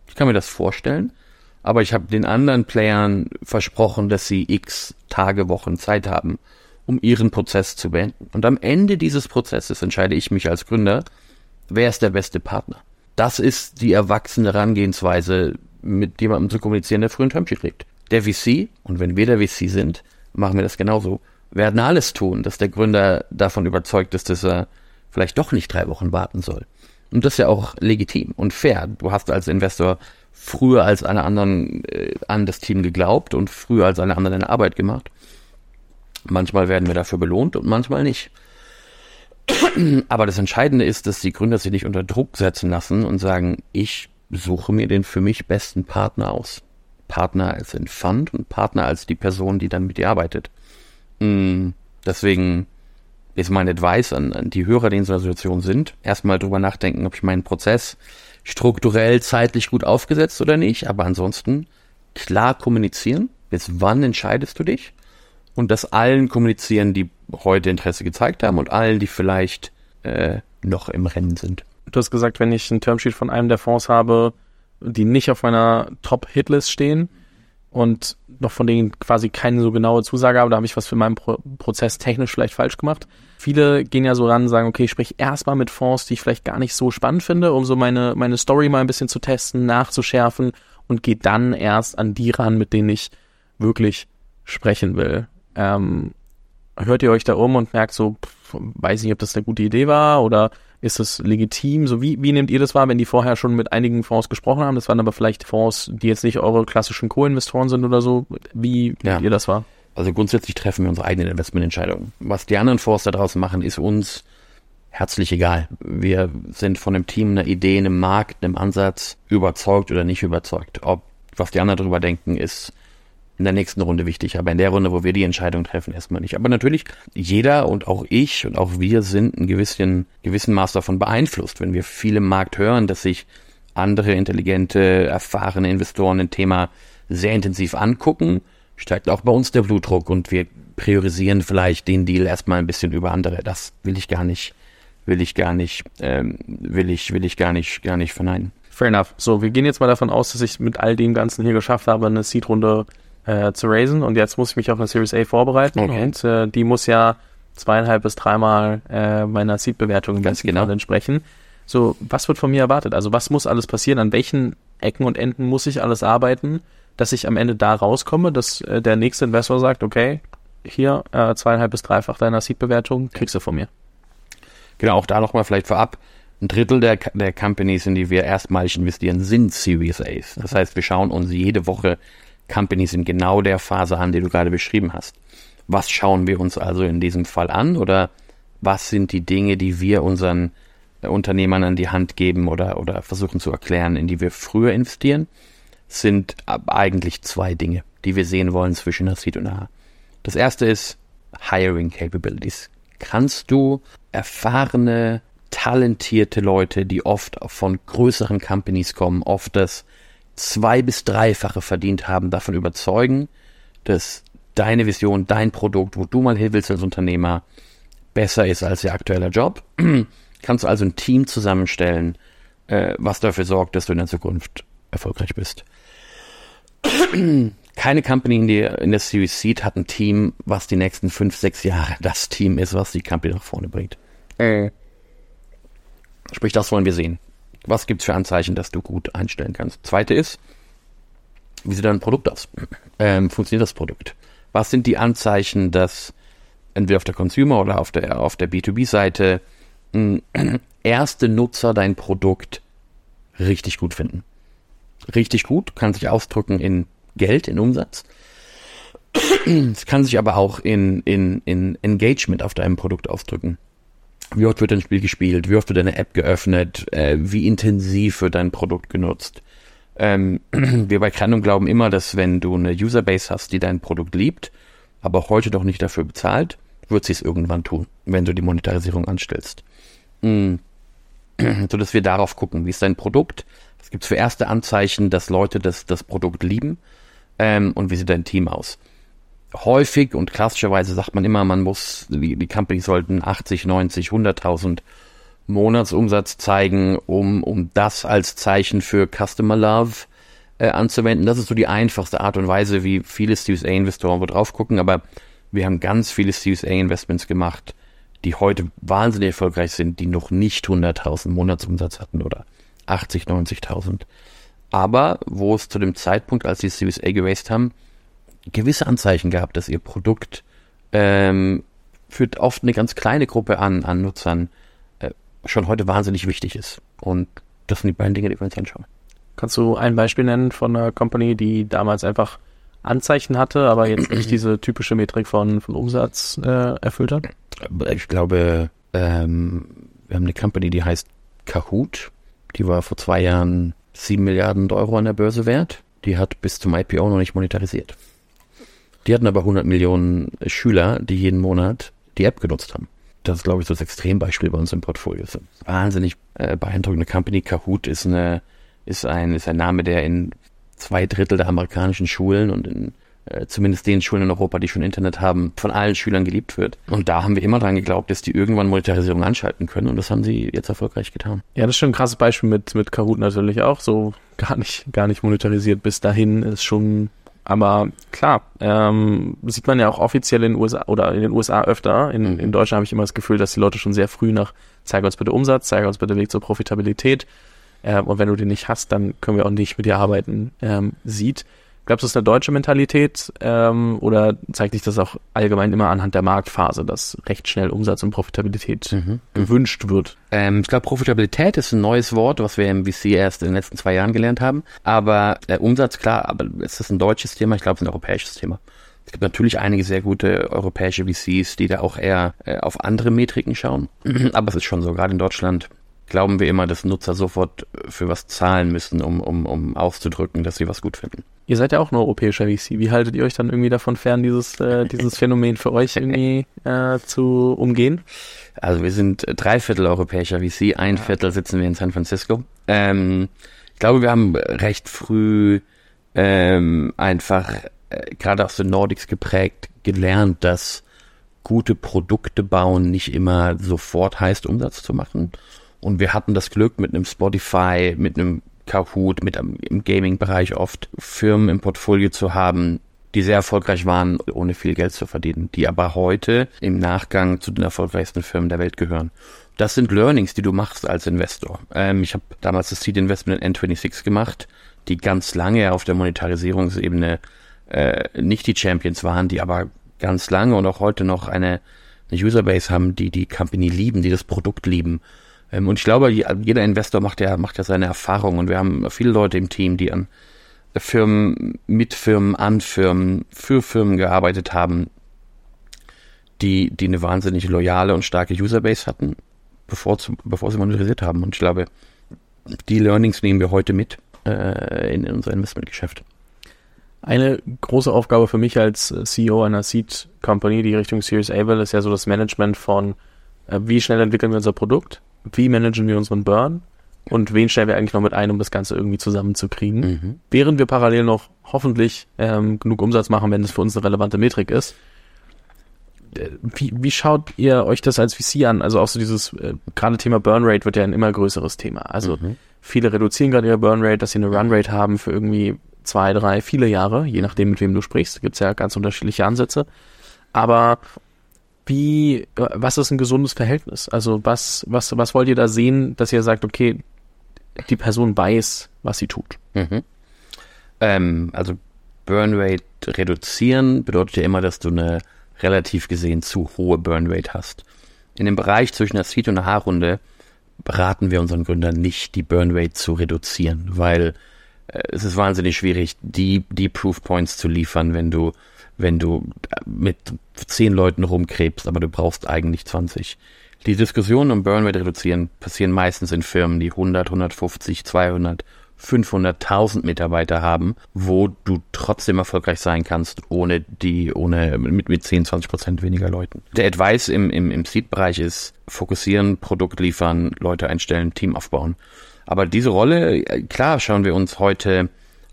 Ich kann mir das vorstellen. Aber ich habe den anderen Playern versprochen, dass sie x Tage, Wochen Zeit haben, um ihren Prozess zu beenden. Und am Ende dieses Prozesses entscheide ich mich als Gründer, wer ist der beste Partner. Das ist die erwachsene Herangehensweise, mit jemandem zu kommunizieren, der frühen Termsheet kriegt. Der VC, und wenn wir der VC sind, machen wir das genauso, werden alles tun, dass der Gründer davon überzeugt ist, dass er vielleicht doch nicht drei Wochen warten soll. Und das ist ja auch legitim und fair. Du hast als Investor früher als alle anderen äh, an das Team geglaubt und früher als alle anderen eine Arbeit gemacht. Manchmal werden wir dafür belohnt und manchmal nicht. Aber das Entscheidende ist, dass die Gründer sich nicht unter Druck setzen lassen und sagen, ich suche mir den für mich besten Partner aus. Partner als ein Fund und Partner als die Person, die dann mit dir arbeitet. Mm, deswegen ist mein Advice an, an die Hörer, die in so einer Situation sind, erstmal drüber nachdenken, ob ich meinen Prozess strukturell zeitlich gut aufgesetzt oder nicht, aber ansonsten klar kommunizieren. Bis wann entscheidest du dich? Und das allen kommunizieren, die heute Interesse gezeigt haben und allen, die vielleicht äh, noch im Rennen sind. Du hast gesagt, wenn ich ein Termsheet von einem der Fonds habe, die nicht auf meiner Top-Hitlist stehen und noch von denen quasi keine so genaue Zusage habe, da habe ich was für meinen Pro Prozess technisch vielleicht falsch gemacht. Viele gehen ja so ran und sagen, okay, ich spreche erstmal mit Fonds, die ich vielleicht gar nicht so spannend finde, um so meine, meine Story mal ein bisschen zu testen, nachzuschärfen und gehe dann erst an die ran, mit denen ich wirklich sprechen will. Ähm, hört ihr euch da um und merkt so, pff, weiß nicht, ob das eine gute Idee war oder ist es legitim? So wie, wie nehmt ihr das wahr, wenn die vorher schon mit einigen Fonds gesprochen haben? Das waren aber vielleicht Fonds, die jetzt nicht eure klassischen Co-Investoren sind oder so. Wie ja. nehmt ihr das wahr? Also grundsätzlich treffen wir unsere eigenen Investmententscheidungen. Was die anderen Fonds da draußen machen, ist uns herzlich egal. Wir sind von einem Team, einer Idee, einem Markt, einem Ansatz überzeugt oder nicht überzeugt. Ob was die anderen darüber denken, ist in der nächsten Runde wichtig, aber in der Runde, wo wir die Entscheidung treffen, erstmal nicht. Aber natürlich, jeder und auch ich und auch wir sind ein gewissen, gewissen Maß davon beeinflusst, wenn wir viel im Markt hören, dass sich andere intelligente, erfahrene Investoren ein Thema sehr intensiv angucken, steigt auch bei uns der Blutdruck und wir priorisieren vielleicht den Deal erstmal ein bisschen über andere. Das will ich gar nicht, will ich gar nicht, ähm, will ich, will ich gar nicht, gar nicht verneinen. Fair enough. So, wir gehen jetzt mal davon aus, dass ich mit all dem Ganzen hier geschafft habe, eine Seed-Runde äh, zu raisen und jetzt muss ich mich auf eine Series A vorbereiten okay. und äh, die muss ja zweieinhalb bis dreimal äh, meiner Seed-Bewertung ganz genau entsprechen. So, was wird von mir erwartet? Also was muss alles passieren? An welchen Ecken und Enden muss ich alles arbeiten, dass ich am Ende da rauskomme, dass äh, der nächste Investor sagt, okay, hier äh, zweieinhalb bis dreifach deiner Seed-Bewertung kriegst du von mir. Genau, auch da nochmal vielleicht vorab. Ein Drittel der, der Companies, in die wir erstmalig investieren, sind Series A's. Das heißt, wir schauen uns jede Woche Companies in genau der Phase an, die du gerade beschrieben hast. Was schauen wir uns also in diesem Fall an oder was sind die Dinge, die wir unseren äh, Unternehmern an die Hand geben oder, oder versuchen zu erklären, in die wir früher investieren, sind eigentlich zwei Dinge, die wir sehen wollen zwischen der Seed und A. Das erste ist Hiring Capabilities. Kannst du erfahrene, talentierte Leute, die oft von größeren Companies kommen, oft das zwei- bis dreifache verdient haben, davon überzeugen, dass deine Vision, dein Produkt, wo du mal hin willst als Unternehmer, besser ist als ihr aktueller Job. Kannst du also ein Team zusammenstellen, äh, was dafür sorgt, dass du in der Zukunft erfolgreich bist. Keine Company in der, in der Series Seed hat ein Team, was die nächsten fünf, sechs Jahre das Team ist, was die Company nach vorne bringt. Äh. Sprich, das wollen wir sehen Was gibt's für Anzeichen, dass du gut einstellen kannst? Zweite ist, wie sieht dein Produkt aus? Ähm, funktioniert das Produkt? Was sind die Anzeichen, dass entweder auf der Consumer oder auf der, auf der B2B-Seite erste Nutzer dein Produkt richtig gut finden? Richtig gut kann sich ausdrücken in Geld, in Umsatz. Es kann sich aber auch in, in, in Engagement auf deinem Produkt ausdrücken. Wie oft wird dein Spiel gespielt? Wie oft wird deine App geöffnet? Äh, wie intensiv wird dein Produkt genutzt? Ähm, wir bei Kranum glauben immer, dass wenn du eine Userbase hast, die dein Produkt liebt, aber heute doch nicht dafür bezahlt, wird sie es irgendwann tun, wenn du die Monetarisierung anstellst. Mhm. So dass wir darauf gucken, wie ist dein Produkt? Was gibt's für erste Anzeichen, dass Leute das, das Produkt lieben? Ähm, und wie sieht dein Team aus? Häufig und klassischerweise sagt man immer, man muss, die, die Companies sollten 80, 90, 100.000 Monatsumsatz zeigen, um, um das als Zeichen für Customer Love äh, anzuwenden. Das ist so die einfachste Art und Weise, wie viele Series A Investoren wo drauf gucken, aber wir haben ganz viele Series A Investments gemacht, die heute wahnsinnig erfolgreich sind, die noch nicht 100.000 Monatsumsatz hatten oder 80, 90.000. Aber wo es zu dem Zeitpunkt, als die Series A geraced haben, gewisse Anzeichen gehabt, dass ihr Produkt ähm, für oft eine ganz kleine Gruppe an, an Nutzern äh, schon heute wahnsinnig wichtig ist. Und das sind die beiden Dinge, die wir uns anschauen. Kannst du ein Beispiel nennen von einer Company, die damals einfach Anzeichen hatte, aber jetzt nicht diese typische Metrik von, von Umsatz äh, erfüllt hat? Ich glaube, ähm, wir haben eine Company, die heißt Kahoot. Die war vor zwei Jahren sieben Milliarden Euro an der Börse wert. Die hat bis zum IPO noch nicht monetarisiert. Die hatten aber 100 Millionen Schüler, die jeden Monat die App genutzt haben. Das ist, glaube ich, so das Extrembeispiel bei uns im Portfolio. Das ist wahnsinnig äh, beeindruckende Company. Kahoot ist eine, ist ein, ist ein Name, der in zwei Drittel der amerikanischen Schulen und in äh, zumindest den Schulen in Europa, die schon Internet haben, von allen Schülern geliebt wird. Und da haben wir immer dran geglaubt, dass die irgendwann Monetarisierung anschalten können und das haben sie jetzt erfolgreich getan. Ja, das ist schon ein krasses Beispiel mit, mit Kahoot natürlich auch. So gar nicht, gar nicht monetarisiert bis dahin ist schon aber klar, ähm, sieht man ja auch offiziell in den USA oder in den USA öfter. In, mhm. in Deutschland habe ich immer das Gefühl, dass die Leute schon sehr früh nach zeige uns bitte Umsatz, zeige uns bitte Weg zur Profitabilität. Ähm, und wenn du den nicht hast, dann können wir auch nicht mit dir arbeiten, ähm, sieht. Glaubst du, das ist eine deutsche Mentalität ähm, oder zeigt sich das auch allgemein immer anhand der Marktphase, dass recht schnell Umsatz und Profitabilität mhm. gewünscht wird? Ähm, ich glaube, Profitabilität ist ein neues Wort, was wir im VC erst in den letzten zwei Jahren gelernt haben. Aber äh, Umsatz, klar, aber es ist ein deutsches Thema, ich glaube, es ist ein europäisches Thema. Es gibt natürlich einige sehr gute europäische VCs, die da auch eher äh, auf andere Metriken schauen. aber es ist schon so, gerade in Deutschland glauben wir immer, dass Nutzer sofort für was zahlen müssen, um, um, um auszudrücken, dass sie was gut finden. Ihr seid ja auch ein europäischer VC. Wie haltet ihr euch dann irgendwie davon fern, dieses, äh, dieses Phänomen für euch irgendwie äh, zu umgehen? Also wir sind drei Viertel europäischer VC, ein ja. Viertel sitzen wir in San Francisco. Ähm, ich glaube, wir haben recht früh ähm, einfach äh, gerade aus den Nordics geprägt gelernt, dass gute Produkte bauen nicht immer sofort heißt, Umsatz zu machen. Und wir hatten das Glück mit einem Spotify, mit einem Kahoot, mit einem, im Gaming-Bereich oft Firmen im Portfolio zu haben, die sehr erfolgreich waren, ohne viel Geld zu verdienen, die aber heute im Nachgang zu den erfolgreichsten Firmen der Welt gehören. Das sind Learnings, die du machst als Investor. Ähm, ich habe damals das Seed Investment in N26 gemacht, die ganz lange auf der Monetarisierungsebene äh, nicht die Champions waren, die aber ganz lange und auch heute noch eine, eine Userbase haben, die die Company lieben, die das Produkt lieben und ich glaube, jeder Investor macht ja, macht ja seine Erfahrung und wir haben viele Leute im Team, die an Firmen, mit Firmen, an Firmen, für Firmen gearbeitet haben, die, die eine wahnsinnig loyale und starke Userbase hatten, bevor, bevor sie monetarisiert haben. Und ich glaube, die Learnings nehmen wir heute mit äh, in, in unser Investmentgeschäft. Eine große Aufgabe für mich als CEO einer Seed Company, die Richtung Series A will, ist ja so das Management von, äh, wie schnell entwickeln wir unser Produkt, wie managen wir unseren Burn und wen stellen wir eigentlich noch mit ein, um das Ganze irgendwie zusammenzukriegen. Mhm. Während wir parallel noch hoffentlich ähm, genug Umsatz machen, wenn es für uns eine relevante Metrik ist. Äh, wie, wie schaut ihr euch das als VC an? Also auch so dieses, äh, gerade Thema Burn Rate wird ja ein immer größeres Thema. Also mhm. viele reduzieren gerade ihre Burn Rate, dass sie eine Run Rate haben für irgendwie zwei, drei, viele Jahre, je nachdem, mit wem du sprichst. Gibt es ja ganz unterschiedliche Ansätze. Aber wie, was ist ein gesundes Verhältnis? Also was, was, was wollt ihr da sehen, dass ihr sagt, okay, die Person weiß, was sie tut. Mhm. Ähm, also Burnrate reduzieren bedeutet ja immer, dass du eine relativ gesehen zu hohe Burnrate hast. In dem Bereich zwischen der Seed und der Haarrunde beraten wir unseren Gründern nicht, die Burnrate zu reduzieren, weil äh, es ist wahnsinnig schwierig, die, die Proof Points zu liefern, wenn du, wenn du mit zehn Leuten rumkrebst, aber du brauchst eigentlich 20. Die Diskussionen um Burnrate reduzieren passieren meistens in Firmen, die 100, 150, 200, 500.000 Mitarbeiter haben, wo du trotzdem erfolgreich sein kannst, ohne die, ohne, mit, mit 10, 20 Prozent weniger Leuten. Der Advice im, im, im Seed-Bereich ist fokussieren, Produkt liefern, Leute einstellen, Team aufbauen. Aber diese Rolle, klar schauen wir uns heute,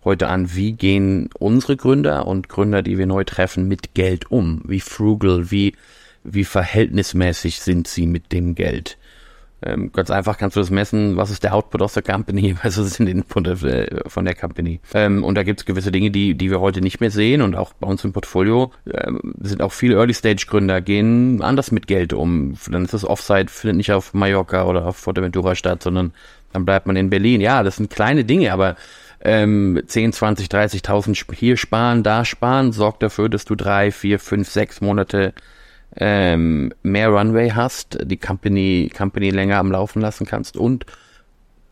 heute an, wie gehen unsere Gründer und Gründer, die wir neu treffen, mit Geld um? Wie frugal, wie, wie verhältnismäßig sind sie mit dem Geld? Ähm, ganz einfach kannst du das messen, was ist der Output aus der Company, was ist den Input äh, von der Company. Ähm, und da gibt es gewisse Dinge, die, die wir heute nicht mehr sehen und auch bei uns im Portfolio ähm, sind auch viele Early-Stage-Gründer gehen anders mit Geld um. Dann ist das Offsite, findet nicht auf Mallorca oder auf Fuerteventura statt, sondern dann bleibt man in Berlin. Ja, das sind kleine Dinge, aber ähm, 10, 20, 30.000 hier sparen, da sparen, sorgt dafür, dass du drei, vier, fünf, sechs Monate ähm, mehr Runway hast, die Company, Company länger am Laufen lassen kannst und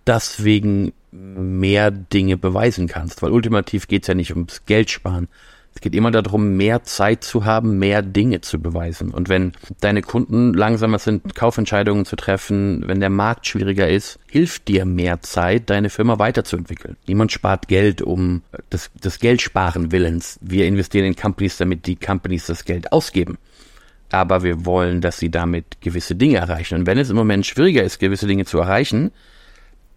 deswegen mehr Dinge beweisen kannst, weil ultimativ geht's ja nicht ums Geld sparen. Es geht immer darum, mehr Zeit zu haben, mehr Dinge zu beweisen. Und wenn deine Kunden langsamer sind, Kaufentscheidungen zu treffen, wenn der Markt schwieriger ist, hilft dir mehr Zeit, deine Firma weiterzuentwickeln. Niemand spart Geld um das, das Geld sparen willens. Wir investieren in Companies, damit die Companies das Geld ausgeben aber wir wollen, dass sie damit gewisse Dinge erreichen. Und wenn es im Moment schwieriger ist, gewisse Dinge zu erreichen,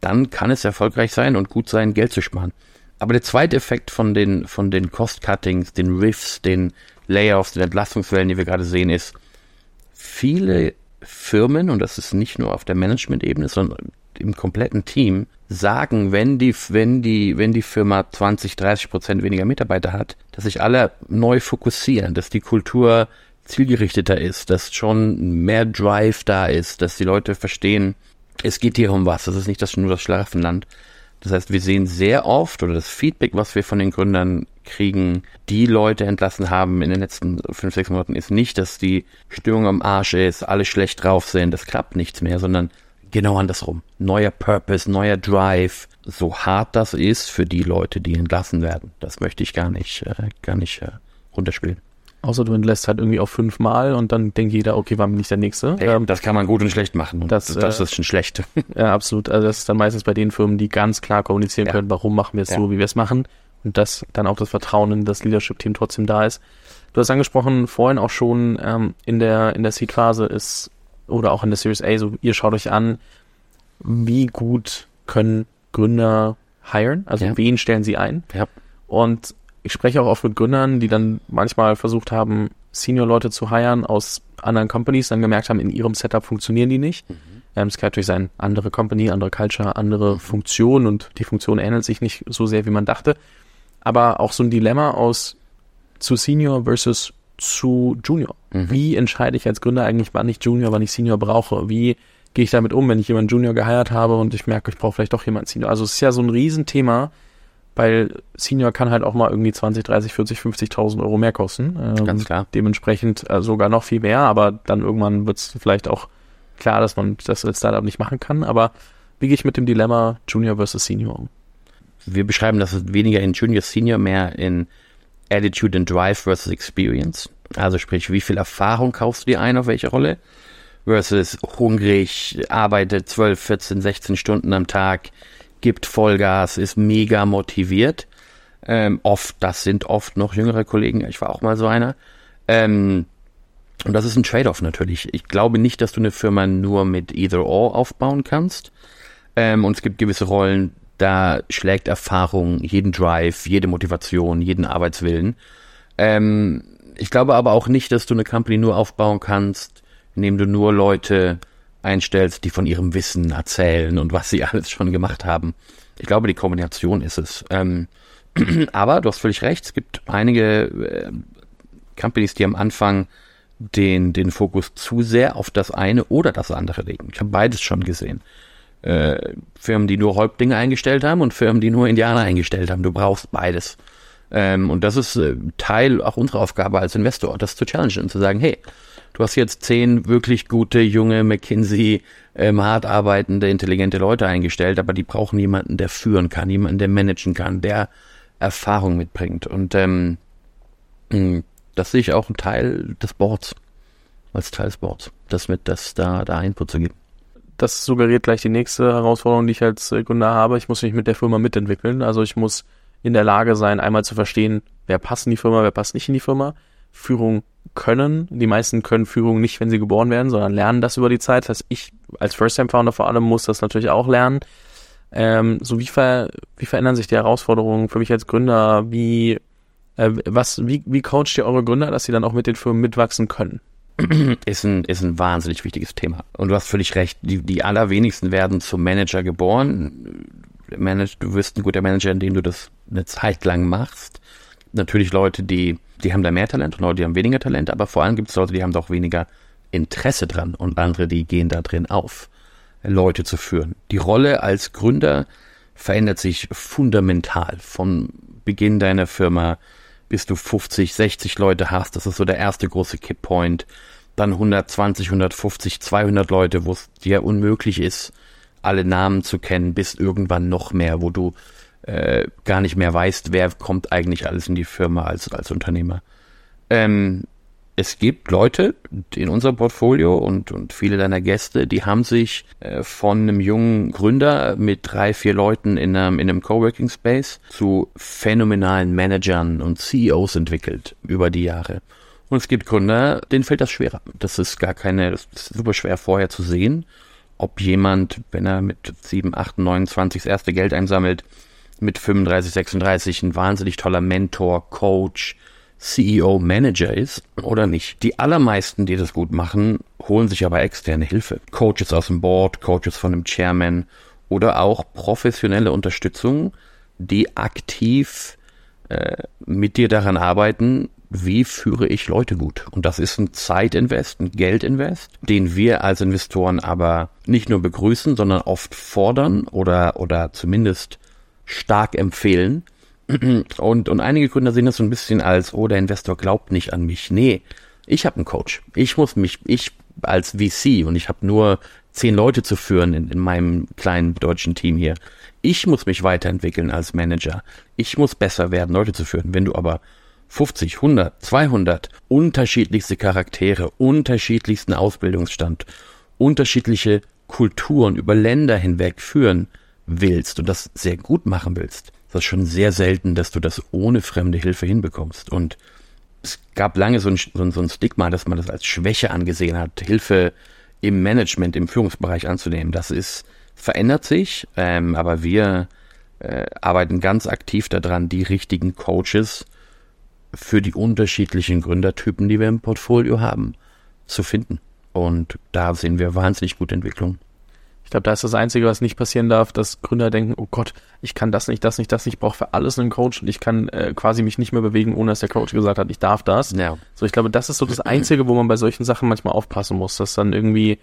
dann kann es erfolgreich sein und gut sein, Geld zu sparen. Aber der zweite Effekt von den, von den Cost-Cuttings, den Riffs, den Layoffs, den Entlastungswellen, die wir gerade sehen, ist, viele Firmen, und das ist nicht nur auf der Management-Ebene, sondern im kompletten Team, sagen, wenn die, wenn die, wenn die Firma 20, 30 Prozent weniger Mitarbeiter hat, dass sich alle neu fokussieren, dass die Kultur zielgerichteter ist, dass schon mehr Drive da ist, dass die Leute verstehen, es geht hier um was, das ist nicht das, nur das Schlafenland. Das heißt, wir sehen sehr oft oder das Feedback, was wir von den Gründern kriegen, die Leute entlassen haben in den letzten fünf, sechs Monaten, ist nicht, dass die Stimmung am Arsch ist, alle schlecht drauf sind, das klappt nichts mehr, sondern genau andersrum. Neuer Purpose, neuer Drive, so hart das ist für die Leute, die entlassen werden. Das möchte ich gar nicht, äh, gar nicht äh, runterspielen. Außer du entlässt halt irgendwie auf fünfmal und dann denkt jeder, okay, wann bin ich der Nächste? Ähm, das kann man gut und schlecht machen. Das, das äh, ist schon schlecht. Ja, absolut. Also das ist dann meistens bei den Firmen, die ganz klar kommunizieren Ja. können, warum machen wir es Ja. so, wie wir es machen. Und dass dann auch das Vertrauen in das Leadership-Team trotzdem da ist. Du hast angesprochen, vorhin auch schon ähm, in der, in der Seed-Phase ist, oder auch in der Series A, so ihr schaut euch an, wie gut können Gründer hiren? Also Ja. wen stellen sie ein? Ja. Und ich spreche auch oft mit Gründern, die dann manchmal versucht haben, Senior-Leute zu hiren aus anderen Companies, dann gemerkt haben, in ihrem Setup funktionieren die nicht. Ähm, es kann natürlich sein, andere Company, andere Culture, andere Funktion und die Funktion ähnelt sich nicht so sehr, wie man dachte. Aber auch so ein Dilemma aus zu Senior versus zu Junior. Mhm. Wie entscheide ich als Gründer eigentlich, wann ich Junior, wann ich Senior brauche? Wie gehe ich damit um, wenn ich jemanden Junior geheiert habe und ich merke, ich brauche vielleicht doch jemanden Senior? Also es ist ja so ein Riesenthema, weil Senior kann halt auch mal irgendwie 20, 30, 40, 50.000 Euro mehr kosten. Ähm, Ganz klar. Dementsprechend äh, sogar noch viel mehr, aber dann irgendwann wird es vielleicht auch klar, dass man das als Startup nicht machen kann. Aber wie gehe ich mit dem Dilemma Junior versus Senior um? Wir beschreiben das weniger in Junior, Senior, mehr in Attitude and Drive versus Experience. Also sprich, wie viel Erfahrung kaufst du dir ein auf welche Rolle? Versus hungrig, arbeitet 12, 14, 16 Stunden am Tag, gibt Vollgas, ist mega motiviert. Ähm, oft, das sind oft noch jüngere Kollegen, ich war auch mal so einer. Ähm, und das ist ein Trade-off natürlich. Ich glaube nicht, dass du eine Firma nur mit Either-Or aufbauen kannst. Ähm, und es gibt gewisse Rollen, da schlägt Erfahrung jeden Drive, jede Motivation, jeden Arbeitswillen. Ähm, ich glaube aber auch nicht, dass du eine Company nur aufbauen kannst, indem du nur Leute einstellst, die von ihrem Wissen erzählen und was sie alles schon gemacht haben. Ich glaube, die Kombination ist es. Ähm, aber du hast völlig recht, es gibt einige äh, Companies, die am Anfang den, den Fokus zu sehr auf das eine oder das andere legen. Ich habe beides schon gesehen. äh, Firmen, die nur Häuptlinge eingestellt haben und Firmen, die nur Indianer eingestellt haben. Du brauchst beides. Ähm, und das ist äh, Teil auch unserer Aufgabe als Investor, das zu challengen und zu sagen, hey, du hast jetzt zehn wirklich gute, junge McKinsey, ähm, hart arbeitende, intelligente Leute eingestellt, aber die brauchen jemanden, der führen kann, jemanden, der managen kann, der Erfahrung mitbringt. Und ähm, hm, das sehe ich auch ein Teil des Boards, als Teil des Boards, das mit, das da, da Input zu geben. Das suggeriert gleich die nächste Herausforderung, die ich als Gründer habe. Ich muss mich mit der Firma mitentwickeln. Also ich muss in der Lage sein, einmal zu verstehen, wer passt in die Firma, wer passt nicht in die Firma. Führung können. Die meisten können Führung nicht, wenn sie geboren werden, sondern lernen das über die Zeit. Das heißt, ich als First-Time-Founder vor allem muss das natürlich auch lernen. Ähm, so wie, ver wie verändern sich die Herausforderungen für mich als Gründer? Wie, äh, was, wie, wie coacht ihr eure Gründer, dass sie dann auch mit den Firmen mitwachsen können? Ist ein, ist ein wahnsinnig wichtiges Thema. Und du hast völlig recht, die, die allerwenigsten werden zum Manager geboren. Manage, du wirst ein guter Manager, indem du das eine Zeit lang machst. Natürlich Leute, die, die haben da mehr Talent und Leute, die haben weniger Talent, aber vor allem gibt es Leute, die haben doch weniger Interesse dran und andere, die gehen da drin auf, Leute zu führen. Die Rolle als Gründer verändert sich fundamental vom Beginn deiner Firma bis du 50, 60 Leute hast. Das ist so der erste große Kipppoint. Dann 120, 150, 200 Leute, wo es dir unmöglich ist, alle Namen zu kennen, bis irgendwann noch mehr, wo du äh, gar nicht mehr weißt, wer kommt eigentlich alles in die Firma als, als Unternehmer. Ähm, es gibt Leute in unserem Portfolio und, und viele deiner Gäste, die haben sich äh, von einem jungen Gründer mit drei, vier Leuten in einem, in einem Coworking Space zu phänomenalen Managern und CEOs entwickelt über die Jahre. Und es gibt Gründer, denen fällt das schwerer. Das ist gar keine, das ist super schwer vorher zu sehen, ob jemand, wenn er mit 7, 8, 29 das erste Geld einsammelt, mit 35, 36 ein wahnsinnig toller Mentor, Coach, CEO, Manager ist oder nicht. Die allermeisten, die das gut machen, holen sich aber externe Hilfe. Coaches aus dem Board, Coaches von dem Chairman oder auch professionelle Unterstützung, die aktiv äh, mit dir daran arbeiten, wie führe ich Leute gut? Und das ist ein Zeitinvest, ein Geldinvest, den wir als Investoren aber nicht nur begrüßen, sondern oft fordern oder, oder zumindest stark empfehlen, und, und einige Gründer sehen das so ein bisschen als, oh, der Investor glaubt nicht an mich. Nee, ich habe einen Coach. Ich muss mich, ich als VC und ich habe nur zehn Leute zu führen in, in meinem kleinen deutschen Team hier. Ich muss mich weiterentwickeln als Manager. Ich muss besser werden, Leute zu führen. Wenn du aber 50, 100, 200 unterschiedlichste Charaktere, unterschiedlichsten Ausbildungsstand, unterschiedliche Kulturen über Länder hinweg führen willst und das sehr gut machen willst, das ist schon sehr selten, dass du das ohne fremde Hilfe hinbekommst. Und es gab lange so ein, so ein, so ein Stigma, dass man das als Schwäche angesehen hat, Hilfe im Management, im Führungsbereich anzunehmen. Das ist, verändert sich, ähm, aber wir äh, arbeiten ganz aktiv daran, die richtigen Coaches für die unterschiedlichen Gründertypen, die wir im Portfolio haben, zu finden. Und da sehen wir wahnsinnig gute Entwicklung. Ich glaube, da ist das Einzige, was nicht passieren darf, dass Gründer denken, oh Gott, ich kann das nicht, das nicht, das nicht, ich brauche für alles einen Coach und ich kann äh, quasi mich nicht mehr bewegen, ohne dass der Coach gesagt hat, ich darf das. Ja. So, ich glaube, das ist so das Einzige, wo man bei solchen Sachen manchmal aufpassen muss, dass dann irgendwie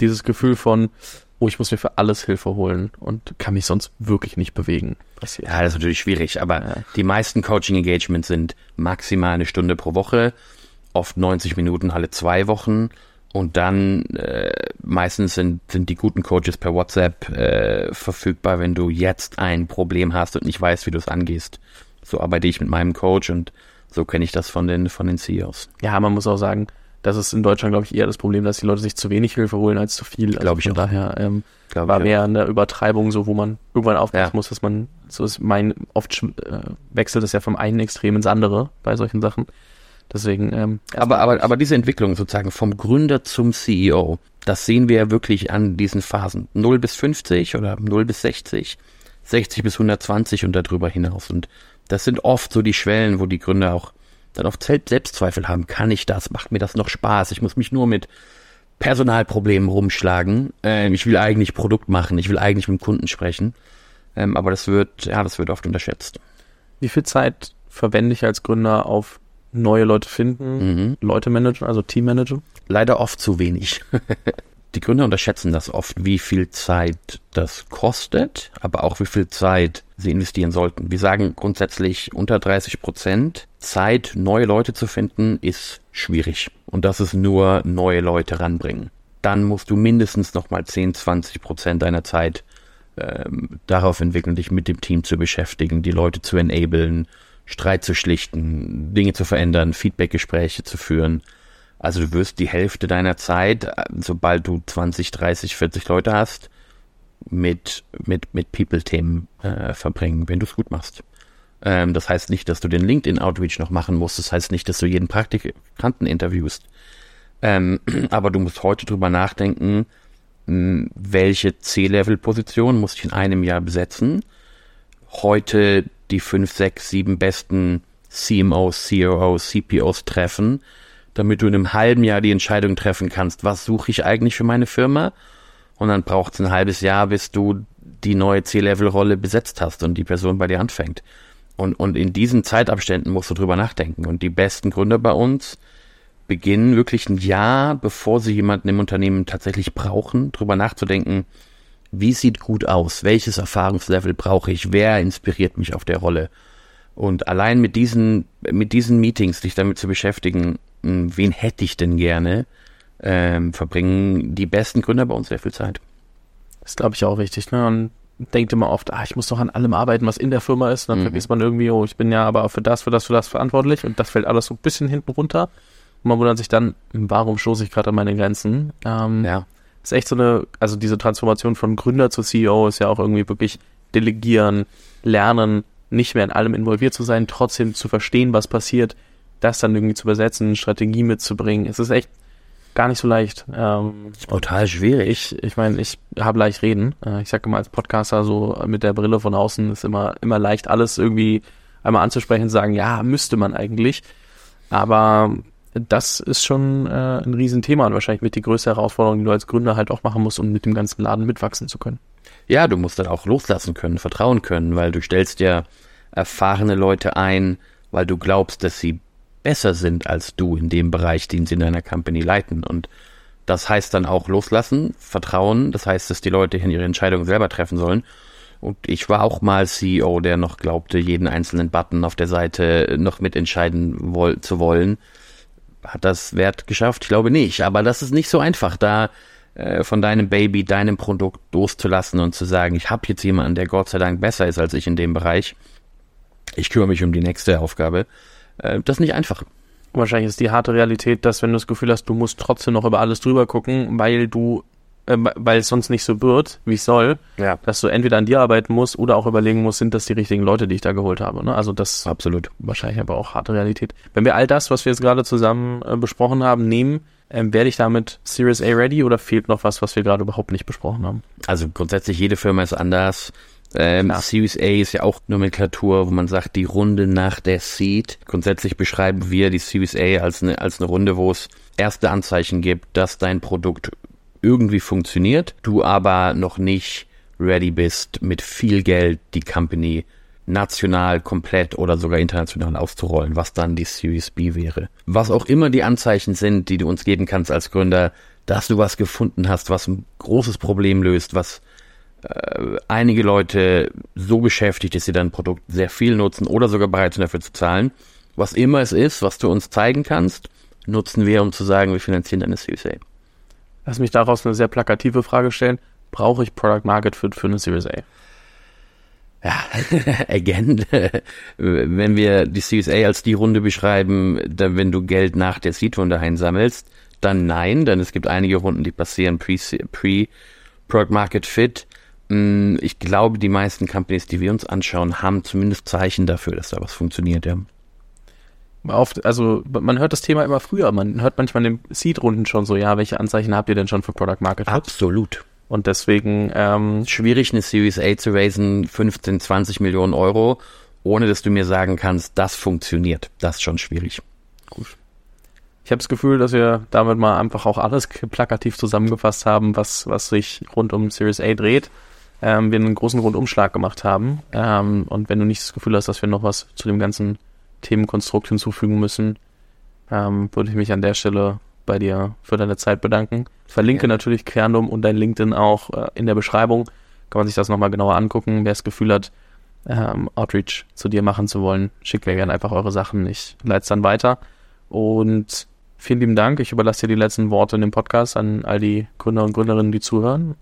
dieses Gefühl von, oh, ich muss mir für alles Hilfe holen und kann mich sonst wirklich nicht bewegen. Passiert. Ja, das ist natürlich schwierig, aber ja. die meisten Coaching-Engagements sind maximal eine Stunde pro Woche, oft 90 Minuten alle zwei Wochen und dann äh, meistens sind, sind die guten Coaches per WhatsApp äh, verfügbar, wenn du jetzt ein Problem hast und nicht weißt, wie du es angehst. So arbeite ich mit meinem Coach und so kenne ich das von den, von den CEOs. Ja, man muss auch sagen, das ist in Deutschland, glaube ich, eher das Problem, dass die Leute sich zu wenig Hilfe holen als zu viel. Also glaube ich auch. Daher ähm, glaub war mehr eine Übertreibung, so wo man irgendwann aufpassen ja. muss, dass man, so ist mein, oft äh, wechselt es ja vom einen Extrem ins andere bei solchen Sachen. Deswegen. Ähm, aber, aber, aber diese Entwicklung sozusagen vom Gründer zum CEO, das sehen wir ja wirklich an diesen Phasen. 0 bis 50 oder 0 bis 60, 60 bis 120 und darüber hinaus. Und das sind oft so die Schwellen, wo die Gründer auch dann oft Selbstzweifel haben. Kann ich das? Macht mir das noch Spaß? Ich muss mich nur mit Personalproblemen rumschlagen. Ähm, ich will eigentlich Produkt machen. Ich will eigentlich mit dem Kunden sprechen. Ähm, aber das wird, ja, das wird oft unterschätzt. Wie viel Zeit verwende ich als Gründer auf neue Leute finden, mhm. Leute managen, also Team managen? Leider oft zu wenig. die Gründer unterschätzen das oft, wie viel Zeit das kostet, aber auch wie viel Zeit sie investieren sollten. Wir sagen grundsätzlich unter 30 Prozent Zeit, neue Leute zu finden, ist schwierig. Und das ist nur neue Leute ranbringen. Dann musst du mindestens nochmal 10, 20 Prozent deiner Zeit ähm, darauf entwickeln, dich mit dem Team zu beschäftigen, die Leute zu enablen, Streit zu schlichten, Dinge zu verändern, Feedbackgespräche zu führen. Also du wirst die Hälfte deiner Zeit, sobald du 20, 30, 40 Leute hast, mit, mit, mit People-Themen äh, verbringen, wenn du es gut machst. Ähm, das heißt nicht, dass du den LinkedIn-Outreach noch machen musst. Das heißt nicht, dass du jeden Praktikanten interviewst. Ähm, aber du musst heute drüber nachdenken, hm, welche C-Level-Position muss ich in einem Jahr besetzen. Heute die fünf, sechs, sieben besten CMOs, COOs, CPOs treffen damit du in einem halben Jahr die Entscheidung treffen kannst, was suche ich eigentlich für meine Firma. Und dann braucht es ein halbes Jahr, bis du die neue C-Level-Rolle besetzt hast und die Person bei dir anfängt. Und, und in diesen Zeitabständen musst du drüber nachdenken. Und die besten Gründer bei uns beginnen wirklich ein Jahr, bevor sie jemanden im Unternehmen tatsächlich brauchen, drüber nachzudenken, wie sieht gut aus, welches Erfahrungslevel brauche ich, wer inspiriert mich auf der Rolle. Und allein mit diesen, mit diesen Meetings dich damit zu beschäftigen, hm, wen hätte ich denn gerne, ähm, verbringen die besten Gründer bei uns sehr viel Zeit. Das glaube ich auch wichtig, ne? Und denkt immer oft, ah, ich muss doch an allem arbeiten, was in der Firma ist. Und dann mhm. vergisst man irgendwie, oh, ich bin ja aber für das, für das, für das verantwortlich. Und das fällt alles so ein bisschen hinten runter. Und man wundert sich dann, warum stoße ich gerade an meine Grenzen? Ähm, ja. Ist echt so eine, also diese Transformation von Gründer zu CEO ist ja auch irgendwie wirklich delegieren, lernen, nicht mehr in allem involviert zu sein, trotzdem zu verstehen, was passiert, das dann irgendwie zu übersetzen, Strategie mitzubringen. Es ist echt gar nicht so leicht. Ähm, Total schwierig. Ich, ich meine, ich habe leicht reden. Äh, ich sage immer als Podcaster so mit der Brille von außen ist immer immer leicht alles irgendwie einmal anzusprechen und sagen, ja, müsste man eigentlich. Aber das ist schon äh, ein Riesenthema und wahrscheinlich mit die größte Herausforderung, die du als Gründer halt auch machen musst, um mit dem ganzen Laden mitwachsen zu können. Ja, du musst dann auch loslassen können, vertrauen können, weil du stellst ja erfahrene Leute ein, weil du glaubst, dass sie besser sind als du in dem Bereich, den sie in deiner Company leiten. Und das heißt dann auch loslassen, vertrauen. Das heißt, dass die Leute ihre Entscheidungen selber treffen sollen. Und ich war auch mal CEO, der noch glaubte, jeden einzelnen Button auf der Seite noch mitentscheiden woll zu wollen. Hat das Wert geschafft? Ich glaube nicht. Aber das ist nicht so einfach, da äh, von deinem Baby, deinem Produkt loszulassen und zu sagen, ich habe jetzt jemanden, der Gott sei Dank besser ist als ich in dem Bereich. Ich kümmere mich um die nächste Aufgabe äh, das ist nicht einfach. Wahrscheinlich ist die harte Realität, dass wenn du das Gefühl hast, du musst trotzdem noch über alles drüber gucken, weil du, äh, weil es sonst nicht so wird, wie es soll, ja. dass du entweder an dir arbeiten musst oder auch überlegen musst, sind das die richtigen Leute, die ich da geholt habe. Ne? Also das absolut wahrscheinlich aber auch harte Realität. Wenn wir all das, was wir jetzt gerade zusammen äh, besprochen haben, nehmen, ähm, werde ich damit Series A ready oder fehlt noch was, was wir gerade überhaupt nicht besprochen haben? Also grundsätzlich jede Firma ist anders. Ähm, Series A ist ja auch Nomenklatur, wo man sagt, die Runde nach der Seed. Grundsätzlich beschreiben wir die Series A als eine, als eine Runde, wo es erste Anzeichen gibt, dass dein Produkt irgendwie funktioniert, du aber noch nicht ready bist, mit viel Geld die Company national komplett oder sogar international auszurollen, was dann die Series B wäre. Was auch immer die Anzeichen sind, die du uns geben kannst als Gründer, dass du was gefunden hast, was ein großes Problem löst, was äh, einige Leute so beschäftigt, dass sie dein Produkt sehr viel nutzen oder sogar bereit sind dafür zu zahlen. Was immer es ist, was du uns zeigen kannst, nutzen wir, um zu sagen, wir finanzieren deine Series A. Lass mich daraus eine sehr plakative Frage stellen. Brauche ich Product Market Fit für eine Series A? Ja, again, wenn wir die Series A als die Runde beschreiben, dann wenn du Geld nach der Seed-Runde einsammelst, dann nein, denn es gibt einige Runden, die passieren pre-Product pre Market Fit. Mm, ich glaube, die meisten Companies, die wir uns anschauen, haben zumindest Zeichen dafür, dass da was funktioniert, ja. Oft, also man hört das Thema immer früher, man hört manchmal in den Seed-Runden schon so, ja, welche Anzeichen habt ihr denn schon für Product Market? Absolut. Und deswegen ähm, schwierig, eine Series A zu raisen, 15, 20 Millionen Euro, ohne dass du mir sagen kannst, das funktioniert. Das ist schon schwierig. Gut. Ich habe das Gefühl, dass wir damit mal einfach auch alles plakativ zusammengefasst haben, was, was sich rund um Series A dreht ähm, wir einen großen Rundumschlag gemacht haben. Ähm, und wenn du nicht das Gefühl hast, dass wir noch was zu dem ganzen Themenkonstrukt hinzufügen müssen, ähm, würde ich mich an der Stelle bei dir für deine Zeit bedanken. Ich verlinke ja. natürlich Querndum und dein LinkedIn auch äh, in der Beschreibung. Kann man sich das nochmal genauer angucken. Wer das Gefühl hat, ähm, Outreach zu dir machen zu wollen, schickt mir gerne einfach eure Sachen. Ich leite es dann weiter. Und vielen lieben Dank. Ich überlasse dir die letzten Worte in dem Podcast an all die Gründer und Gründerinnen, die zuhören.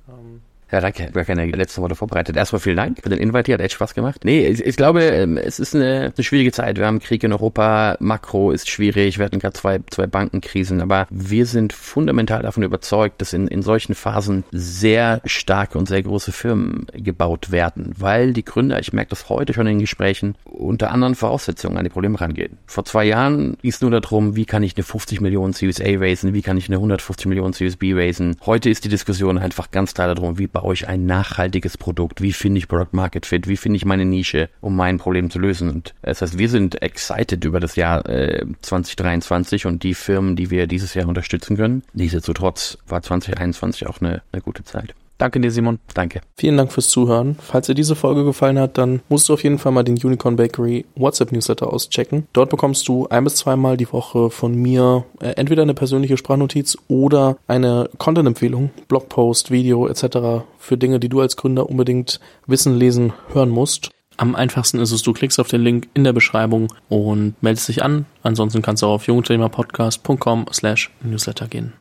Ja, danke. Gar keine letzte Worte vorbereitet. Erstmal vielen Dank für den Invite. Hat echt Spaß gemacht. Nee, ich, ich glaube, ähm, es ist eine, eine, schwierige Zeit. Wir haben Krieg in Europa. Makro ist schwierig. Wir hatten gerade zwei, zwei Bankenkrisen. Aber wir sind fundamental davon überzeugt, dass in, in solchen Phasen sehr starke und sehr große Firmen gebaut werden. Weil die Gründer, ich merke das heute schon in Gesprächen, unter anderen Voraussetzungen an die Probleme rangehen. Vor zwei Jahren ging es nur darum, wie kann ich eine 50 Millionen Series A raisen? Wie kann ich eine 150 Millionen Series B raisen? Heute ist die Diskussion einfach ganz klar darum, wie baue ich ein nachhaltiges Produkt? Wie finde ich Product Market Fit? Wie finde ich meine Nische, um mein Problem zu lösen? Und das heißt, wir sind excited über das Jahr äh, 2023 und die Firmen, die wir dieses Jahr unterstützen können. Nichtsdestotrotz war 2021 auch eine, eine gute Zeit. Danke dir, Simon. Danke. Vielen Dank fürs Zuhören. Falls dir diese Folge gefallen hat, dann musst du auf jeden Fall mal den Unicorn Bakery WhatsApp Newsletter auschecken. Dort bekommst du ein bis zweimal die Woche von mir äh, entweder eine persönliche Sprachnotiz oder eine Content-Empfehlung, Blogpost, Video etc. für Dinge, die du als Gründer unbedingt wissen, lesen, hören musst. Am einfachsten ist es, du klickst auf den Link in der Beschreibung und meldest dich an. Ansonsten kannst du auch auf jungunternehmerpodcast.com slash newsletter gehen.